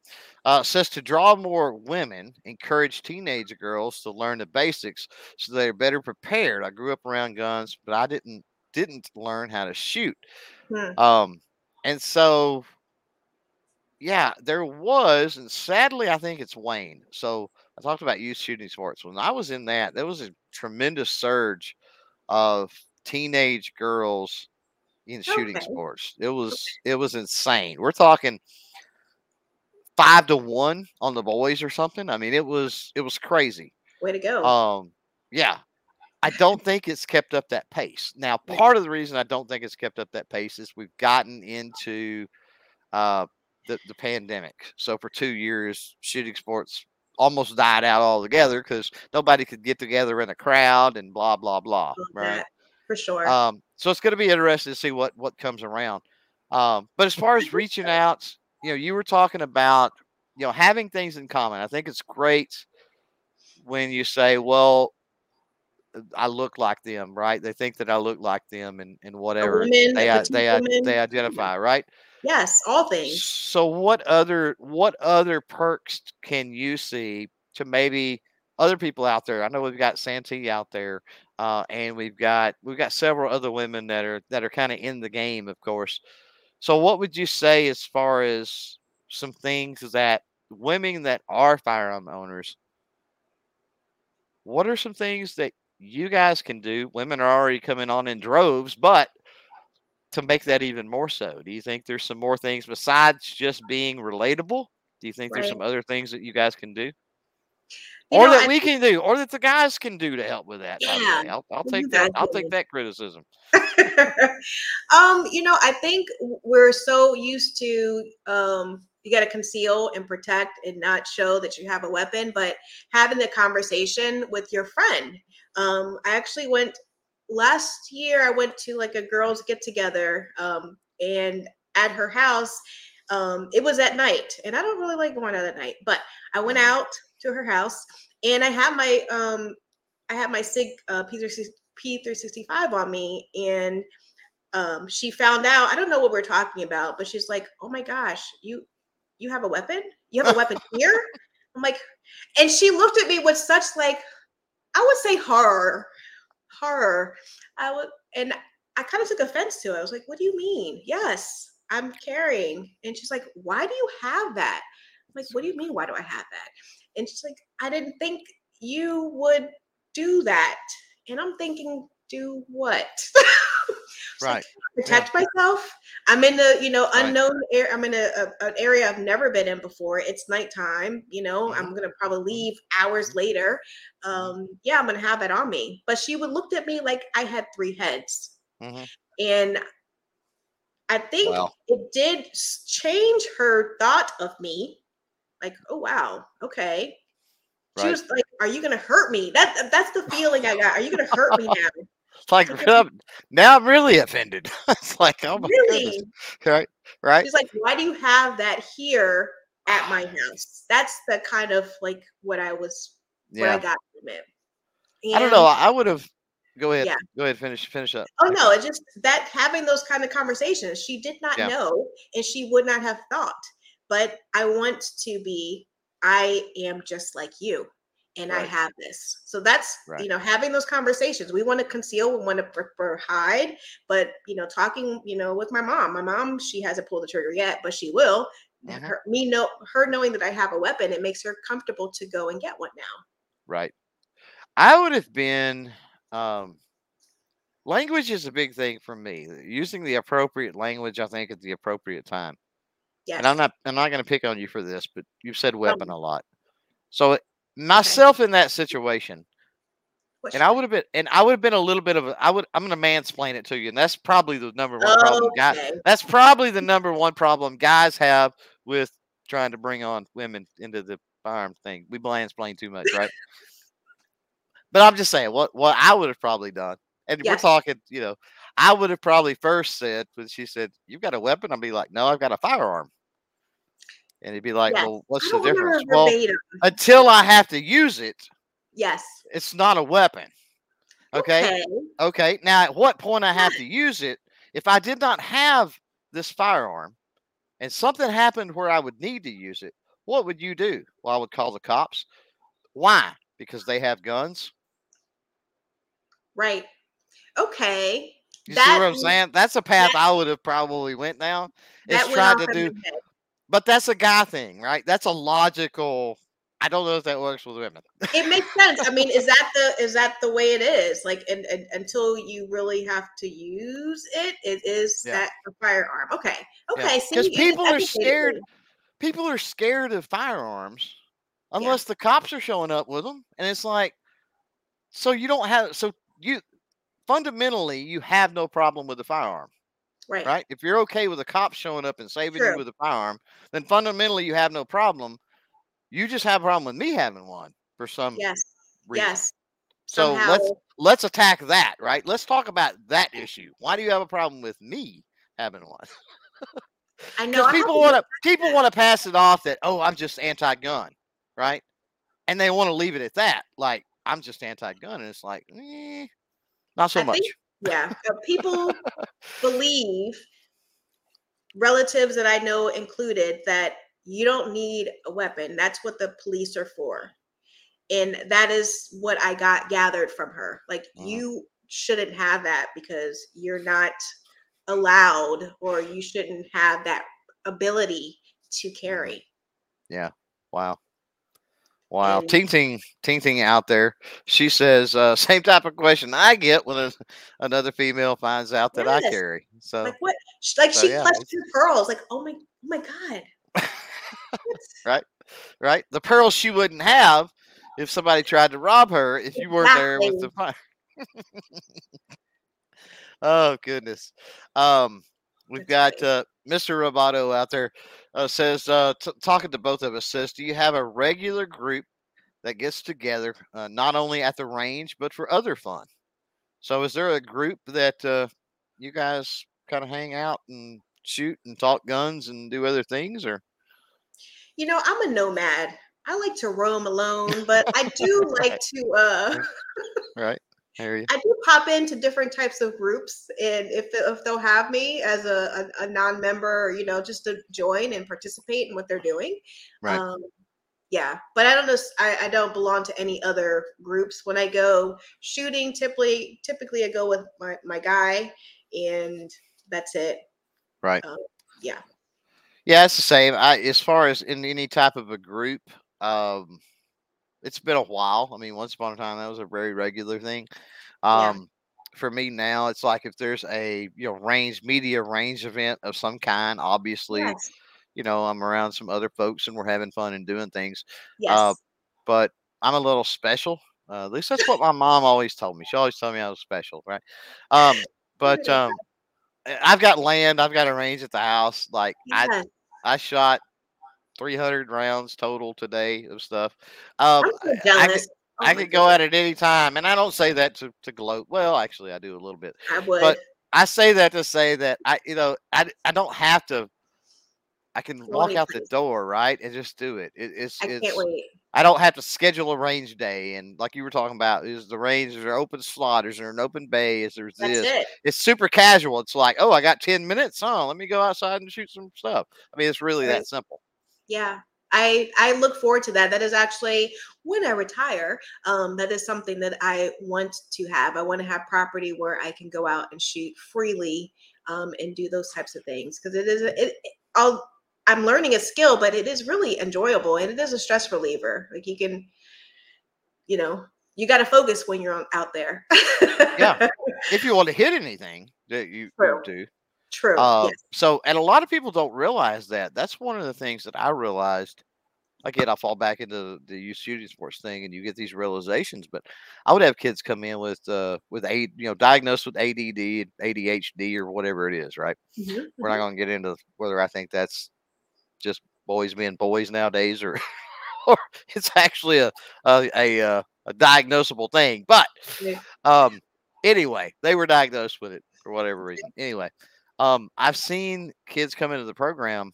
Uh, says to draw more women, encourage teenage girls to learn the basics so they're better prepared. I grew up around guns, but I didn't didn't learn how to shoot. Hmm. Um, and so yeah, there was, and sadly, I think it's waned. So I talked about youth shooting sports. When I was in that, there was a tremendous surge of teenage girls in shooting sports. It was it was insane. We're talking five to one on the boys or something. I mean, it was it was crazy. Way to go. Um, yeah. I don't think it's kept up that pace. Now, part of the reason I don't think it's kept up that pace is we've gotten into uh, the the pandemic. So for two years, shooting sports almost died out altogether because nobody could get together in a crowd and blah blah blah. Right. for sure. Um, so it's going to be interesting to see what what comes around. Um, but as far as reaching out, you know, you were talking about you know having things in common. I think it's great when you say, "Well, I look like them," right? They think that I look like them, and and whatever woman, they a i- petite they they identify, right? yes, all things. So what other what other perks can you see to maybe other people out there? I know we've got Santee out there, uh, and we've got we've got several other women that are that are kind of in the game, of course. So what would you say as far as some things that women that are firearm owners? What are some things that you guys can do? Women are already coming on in droves, but to make that even more so? Do you think there's some more things besides just being relatable? Do you think there's some other things that you guys can do, You or know, that I we can do, or that the guys can do to help with that? Yeah. I'll, I'll what do you take that. I'll take that criticism. (laughs) um, you know, I think we're so used to um you got to conceal and protect and not show that you have a weapon, but having the conversation with your friend. Um, I actually went last year. I went to like a girls get together, um, and at her house, um, it was at night, and I don't really like going out at night, but I went out to her house, and I have my um, I have my Sig uh, P365 on me, and um, she found out. I don't know what we're talking about, but she's like, "Oh my gosh, you you have a weapon? You have a weapon (laughs) here?" I'm like, and she looked at me with such like, I would say horror, horror. I would, and I kind of took offense to it. I was like, "What do you mean? Yes, I'm carrying." And she's like, "Why do you have that?" I'm like, "What do you mean? Why do I have that?" And she's like, "I didn't think you would do that." And I'm thinking, "Do what?" (laughs) It's like, Right. protect myself. I'm in the you know Right. unknown air. I'm in a, a- an area I've never been in before. It's nighttime. You know, Mhm. I'm gonna probably leave hours later. Um, yeah, I'm gonna have that on me. But she would looked at me like I had three heads, Mhm. and I think Wow. it did change her thought of me. Like, oh wow, okay. She Right. was like, "Are you gonna hurt me?" That that's the (laughs) feeling I got. Are you gonna hurt me now? Like (laughs) now I'm really offended. (laughs) it's like oh my really? goodness. Right. Right. She's like, why do you have that here at my house? That's the kind of like what I was, what I got from it. I don't know. I would have. Go ahead. Yeah. Go ahead. Finish. Finish up. Oh no, it's just that having those kind of conversations, she did not Yeah. know and she would not have thought. But I want to be, I am just like you. And I have this. So that's, Right. you know, having those conversations. We want to conceal, we want to hide, but you know, talking, you know, with my mom. My mom, she hasn't pulled the trigger yet, but she will. Mhm. Her, me know her knowing that I have a weapon, it makes her comfortable to go and get one now. Right. I would have been. Um, language is a big thing for me. Using the appropriate language, I think, at the appropriate time. Yes. And I'm not. I'm not going to pick on you for this, but you've said weapon a lot. So myself in that situation, What's and I would have been, and I would have been a little bit of a. I would. I'm going to mansplain it to you, and that's probably the number one problem. Guy, okay. that's probably the number one problem guys have with trying to bring on women into the firearm thing. We mansplain too much, right? but I'm just saying what what I would have probably done, and we're talking, you know, I would have probably first said when she said, "You've got a weapon," I'd be like, "No, I've got a firearm," and he'd be like, Yes. "Well, what's the difference?" Well, until I have to use it, Yes. it's not a weapon. Okay. Okay. Now, at what point I have to use it? If I did not have this firearm and something happened where I would need to use it, what would you do? Well, I would call the cops. Why? Because they have guns. Right. Okay. You see what I'm saying? That's a path that- I would have probably went down. It's trying to do. But that's a guy thing, right? That's a logical. I don't know if that works with women. It makes sense. I mean, is that the is that the way it is? Like, and, and until you really have to use it, it is Yeah. that a firearm. Okay. Okay. See, 'Cause you people are scared. People are scared of firearms unless the cops are showing up with them, and it's like, so you don't have so you fundamentally you have no problem with the firearm. Right. right? If you're okay with a cop showing up and saving you with a firearm, then fundamentally you have no problem. You just have a problem with me having one for some Yes. reason. Yes. So Somehow, let's let's attack that, right? Let's talk about that issue. Why do you have a problem with me having one? I (laughs) know people want to people want to pass it off that oh I'm just anti-gun, right? And they want to leave it at that, like I'm just anti-gun, and it's like, eh, not so I much. think- yeah uh, people (laughs) believe relatives that i know included that you don't need a weapon that's what the police are for and that is what i got gathered from her like Mhm. you shouldn't have that because you're not allowed or you shouldn't have that ability to carry Yeah. Wow. Wow, And- Ting Ting, Ting Ting out there. She says uh, (laughs) same type of question I get when a, another female finds out that I carry. So Like what? Like so she yeah, clutched pearls. Like oh my, oh my god. (laughs) right, right, the pearls she wouldn't have if somebody tried to rob her if you weren't there with the fire. (laughs) oh goodness. Um, we've got uh, Mr. Roboto out there uh, says uh, t- talking to both of us says, do you have a regular group that gets together uh, not only at the range but for other fun? So is there a group that uh, you guys kind of hang out and shoot and talk guns and do other things or You know, I'm a nomad. I like to roam alone, but I (laughs) do like to uh right? I. I do pop into different types of groups and if if they'll have me as a, a, a non-member, you know, just to join and participate in what they're doing. Right. Um yeah, but I don't know. I, don't belong to any other groups. When I go shooting, typically, typically I go with my, my guy, and that's it. Right. Um, yeah. Yeah, it's the same. I as far as in any type of a group, um, it's been a while. I mean, once upon a time that was a very regular thing. Yeah. Um, for me now, it's like if there's a you know range media range event of some kind, obviously, Yes. you know, I'm around some other folks and we're having fun and doing things. Yes. But I'm a little special. Uh, at least that's what my mom always told me. She always told me I was special, right? Um, but um, I've got land. I've got a range at the house. Like I. I shot 300 rounds total today of stuff. Um, I'm so I- I could. Oh I could go at it any time, and I don't say that to, to gloat. Well, actually, I do a little bit. I would. but I say that to say that I, you know, I, I don't have to. I can walk out the door, right, and just do it. it it's I it's. can't wait. I don't have to schedule a range day, and like you were talking about, is the range is there open slot? Is there an open bay? Is there That's this? it. It's super casual. It's like, oh, I got ten minutes. Oh, let me go outside and shoot some stuff. I mean, it's really Right. that simple. Yeah. I I look forward to that. That is actually when I retire. Um, that is something that I want to have. I want to have property where I can go out and shoot freely um, and do those types of things because it is it. it- I'll, I'm learning a skill, but it is really enjoyable and it is a stress reliever. Like you can, you know, you got to focus when you're on, out there. Yeah. (laughs) If you want to hit anything that you, you do, True. Uh, yes. So, and a lot of people don't realize that. That's one of the things that I realized. Again, I fall back into the, youth shooting sports thing, and you get these realizations. But I would have kids come in with uh with a you know diagnosed with ADD, ADHD, or whatever it is. Right? Mhm, We're not going to get into whether I think that's just boys being boys nowadays, or (laughs) or it's actually a a a, uh, a diagnosable thing. But Yeah. um, anyway, they were diagnosed with it for whatever reason. Anyway, um, I've seen kids come into the program,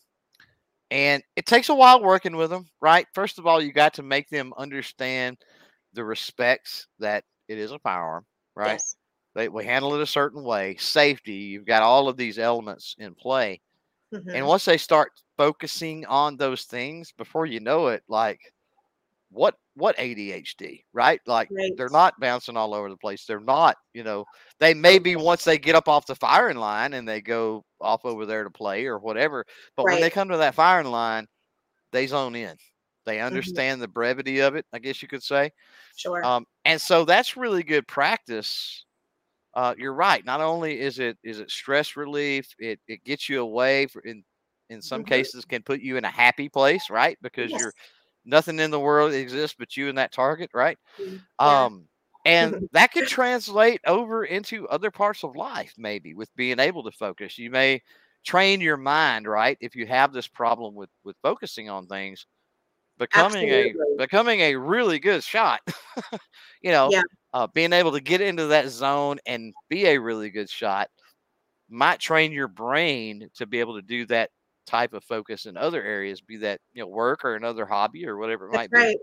and it takes a while working with them. Right? First of all, you got to make them understand the respects that it is a firearm. Right? Yes. They we handle it a certain way. Safety. You've got all of these elements in play. mhm, And once they start focusing on those things, before you know it, like what what ADHD, right? Like they're not bouncing all over the place. They're not, you know, they may be once they get up off the firing line and they go off over there to play or whatever. But when they come to that firing line, they zone in. They Mm-hmm. understand the brevity of it, I guess you could say. Sure. Um, and so that's really good practice. Uh, you're right. Not only is it is it stress relief, it it gets you away for in in some Mhm. cases can put you in a happy place, right? Because Yes. you're nothing in the world exists but you and that target, right? Mm, yeah. Um, and (laughs) that could translate over into other parts of life, maybe with being able to focus. You may train your mind, right? If you have this problem with with focusing on things, becoming Absolutely. a becoming a really good shot. (laughs) you know, Yeah. uh, being able to get into that zone and be a really good shot might train your brain to be able to do that type of focus in other areas, be that you know work or another hobby or whatever it That's might be. right.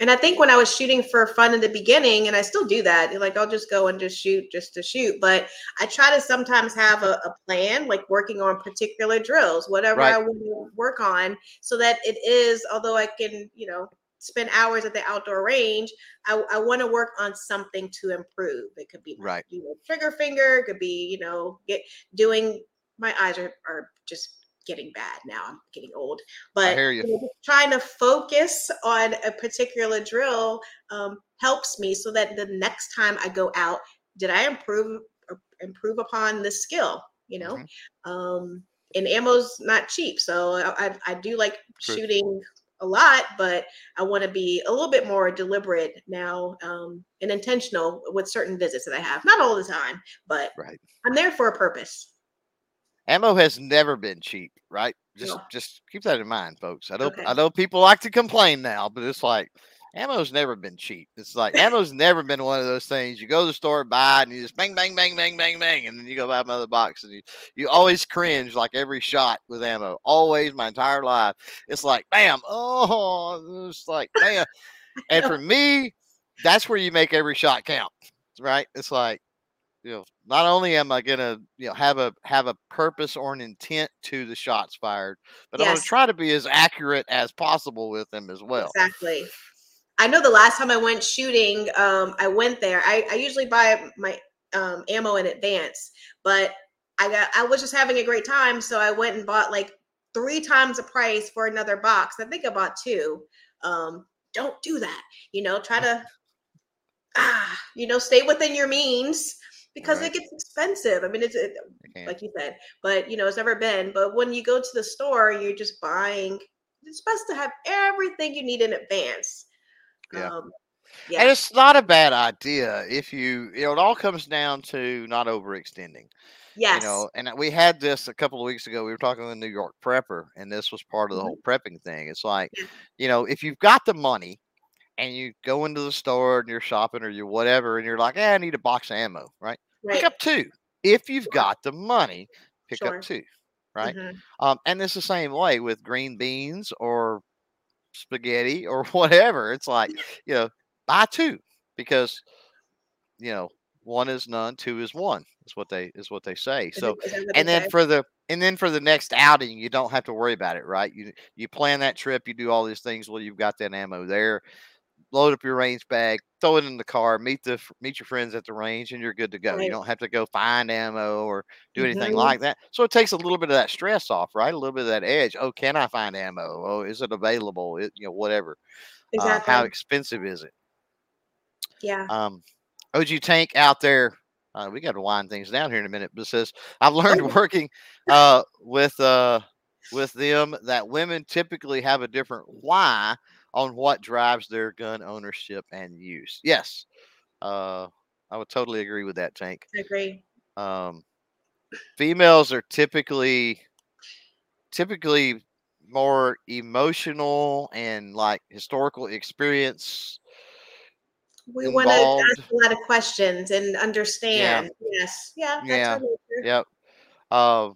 And I think when I was shooting for fun in the beginning, and I still do that, like I'll just go and just shoot just to shoot. But I try to sometimes have a, a plan, like working on particular drills, whatever Right. I want to work on, so that it is, although I can, you know, spend hours at the outdoor range, I, I want to work on something to improve. It could be Right. you know, trigger finger, it could be, you know, get doing my eyes are, are just getting bad now. I'm getting old, but you. you know, trying to focus on a particular drill um, helps me so that the next time I go out, did I improve or improve upon this skill? You know, Mhm. um, and ammo's not cheap, so I, I, I do like True. shooting a lot, but I want to be a little bit more deliberate now um, and intentional with certain visits that I have. Not all the time, but Right. I'm there for a purpose. Ammo has never been cheap, right? Just No. just keep that in mind, folks. I know Okay. I know people like to complain now, but it's like ammo's never been cheap. It's like ammo's never been one of those things you go to the store buy it and you just bang bang bang bang bang bang and then you go buy another box and you you always cringe like every shot with ammo. Always my entire life. It's like bam, oh it's like bam. (laughs) And for me, that's where you make every shot count. Right? It's like you know, not only am I gonna, you know, have a have a purpose or an intent to the shots fired, but I'm gonna try to be as accurate as possible with them as well. Exactly. I know the last time I went shooting, um, I went there. I, I usually buy my um, ammo in advance, but I got I was just having a great time, so I went and bought like three times the price for another box. I think I bought two. Um, don't do that. You know, try to (laughs) ah, you know, stay within your means because Right. it gets expensive. I mean, it's it, like you said, but you know, it's never been. But when you go to the store, you're just buying. It's best to have everything you need in advance. Yeah. Um, And it's not a bad idea if you, you know, it all comes down to not overextending. Yes. You know, and we had this a couple of weeks ago. We were talking with New York Prepper, and this was part of the Mhm. whole prepping thing. It's like, Yeah. you know, if you've got the money and you go into the store and you're shopping or you whatever, and you're like, eh, I need a box of ammo, right? right. Pick up two. If you've got the money, pick Sure. up two, right? Mhm. Um, and it's the same way with green beans or spaghetti or (laughs) whatever. It's like, you know, buy two because, you know, one is none, two is one. Is what they is what they say. So it- is that what and then for the and then for the next outing, you don't have to worry about it, right? You you plan that trip, you do all these things. Well, you've got that ammo there. Load up your range bag, throw it in the car, meet the meet your friends at the range, and you're good to go. You don't have to go find ammo or do anything Mhm. like that. So it takes a little bit of that stress off, right? A little bit of that edge. Oh, can I find ammo? Oh, is it available? It, you know, whatever. Uh, exactly. how expensive is it? yeah. Um, OG Tank out there. Uh, we got to wind things down here in a minute, but says I've learned working uh, with uh, with them that women typically have a different why on what drives their gun ownership and use. Yes, uh, I would totally agree with that, Tank. I agree. Um, females are typically typically more emotional and like historical experience We want to ask a lot of questions and understand. Yes. Yeah. That's Yeah. our nature. Yep. Um,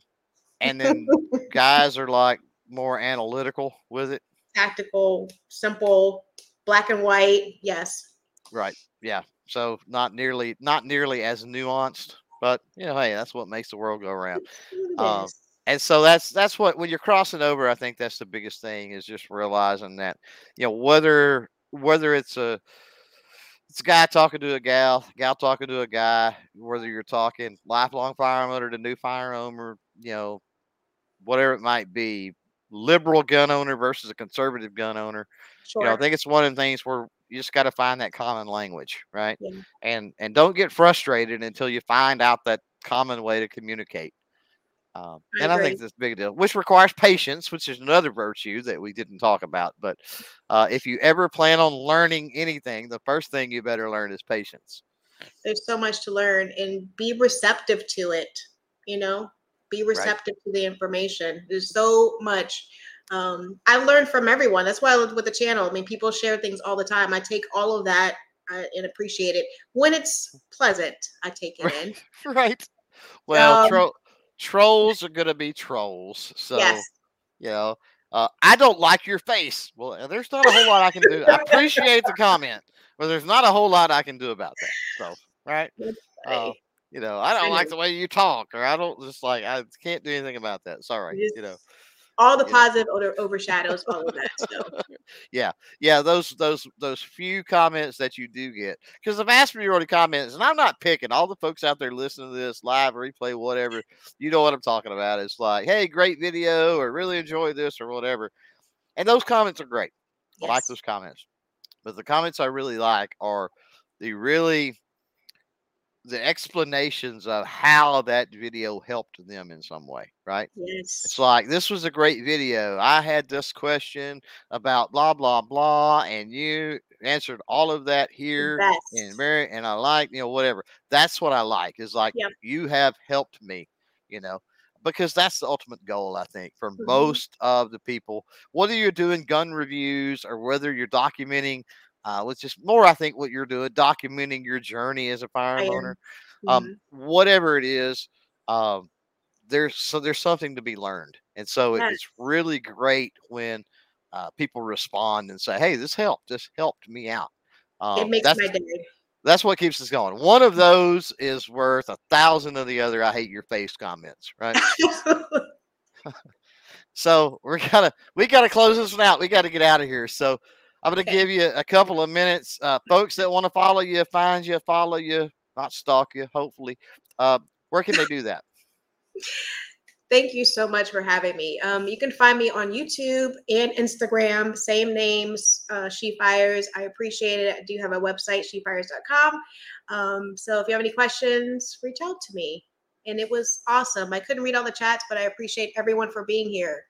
and then (laughs) guys are like more analytical with it. Tactical, simple, black and white. Yes. Right. Yeah. So not nearly not nearly as nuanced, but you know, hey, that's what makes the world go around. (laughs) Um. And so that's that's what when you're crossing over, I think that's the biggest thing is just realizing that, you know, whether whether it's a it's a guy talking to a gal, gal talking to a guy, whether you're talking lifelong firearm owner to new firearm or, you know, whatever it might be, liberal gun owner versus a conservative gun owner. Sure. You know, I think it's one of the things where you just got to find that common language, right? Yeah. And and don't get frustrated until you find out that common way to communicate. Um, I and I think that's a big deal, which requires patience, which is another virtue that we didn't talk about. But uh, if you ever plan on learning anything, the first thing you better learn is patience. There's so much to learn and be receptive to it. You know, be receptive to the information. There's so much. Um, I learn from everyone. That's why I love with the channel. I mean, people share things all the time. I take all of that uh, and appreciate it when it's pleasant. I take it in. (laughs) right. Well, Um, tro- trolls are gonna be trolls. So yes. you know, uh, I don't like your face. Well, there's not a whole lot I can do. I appreciate the comment, but there's not a whole lot I can do about that. So, right? (laughs) Uh, Right. You know, I don't I like know. the way you talk, or I don't just like I can't do anything about that. Sorry, Just- you know. all the positive over, overshadows all of that. So. (laughs) yeah, yeah, those those those few comments that you do get, because the vast majority of comments, and I'm not picking all the folks out there listening to this live, replay, whatever. You know what I'm talking about? It's like, hey, great video, or really enjoy this, or whatever. And those comments are great. Yes. I like those comments. But the comments I really like are the really the explanations of how that video helped them in some way, right? Yes. It's like this was a great video. I had this question about blah blah blah, and you answered all of that here and very and I like, you know, whatever. That's what I like. Is like yep. you have helped me, you know, because that's the ultimate goal, I think, for mm-hmm. most of the people, whether you're doing gun reviews or whether you're documenting uh, which is more, I think, what you're doing, documenting your journey as a firearm owner. Um, mm-hmm. whatever it is, um, there's so there's something to be learned, and so yes. it's really great when uh, people respond and say, "Hey, this helped. This helped me out." Um, it makes my day. That's what keeps us going. One of those is worth a thousand of the other. I hate your face comments, right? (laughs) (laughs) so we're gonna we gotta close this one out. We got to get out of here. So I'm going to okay. give you a couple of minutes. Uh, folks that want to follow you, find you, follow you, not stalk you, hopefully. Uh, where can they do that? (laughs) Thank you so much for having me. Um, you can find me on YouTube and Instagram, same names, uh, She Fires. I appreciate it. I do have a website, shefires.com. Um, so if you have any questions, reach out to me. And it was awesome. I couldn't read all the chats, but I appreciate everyone for being here.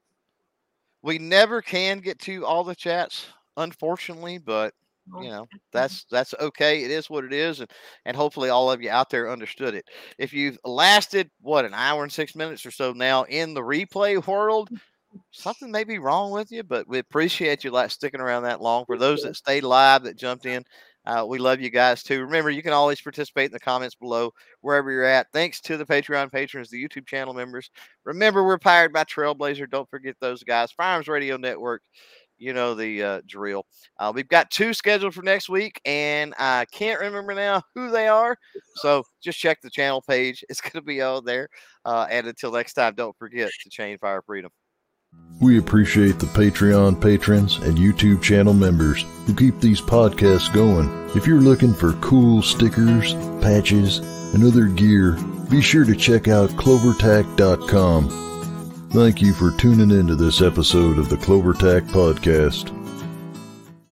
We never can get to all the chats unfortunately, but you know that's that's okay it is what it is and and hopefully all of you out there understood it if you've lasted what an hour and six minutes or so now in the replay world (laughs) something may be wrong with you but we appreciate you like sticking around that long for those that stayed live that jumped in uh, we love you guys too. Remember, you can always participate in the comments below wherever you're at. Thanks to the Patreon patrons, the YouTube channel members. Remember, we're powered by Trailblazer. Don't forget those guys. Firearms Radio Network you know the uh, drill. Uh, we've got two scheduled for next week, and I can't remember now who they are. So just check the channel page; it's going to be all there. Uh, and until next time, don't forget to chain fire freedom. We appreciate the Patreon patrons and YouTube channel members who keep these podcasts going. If you're looking for cool stickers, patches, and other gear, be sure to check out clovertac.com. Thank you for tuning into this episode of the CloverTac Podcast.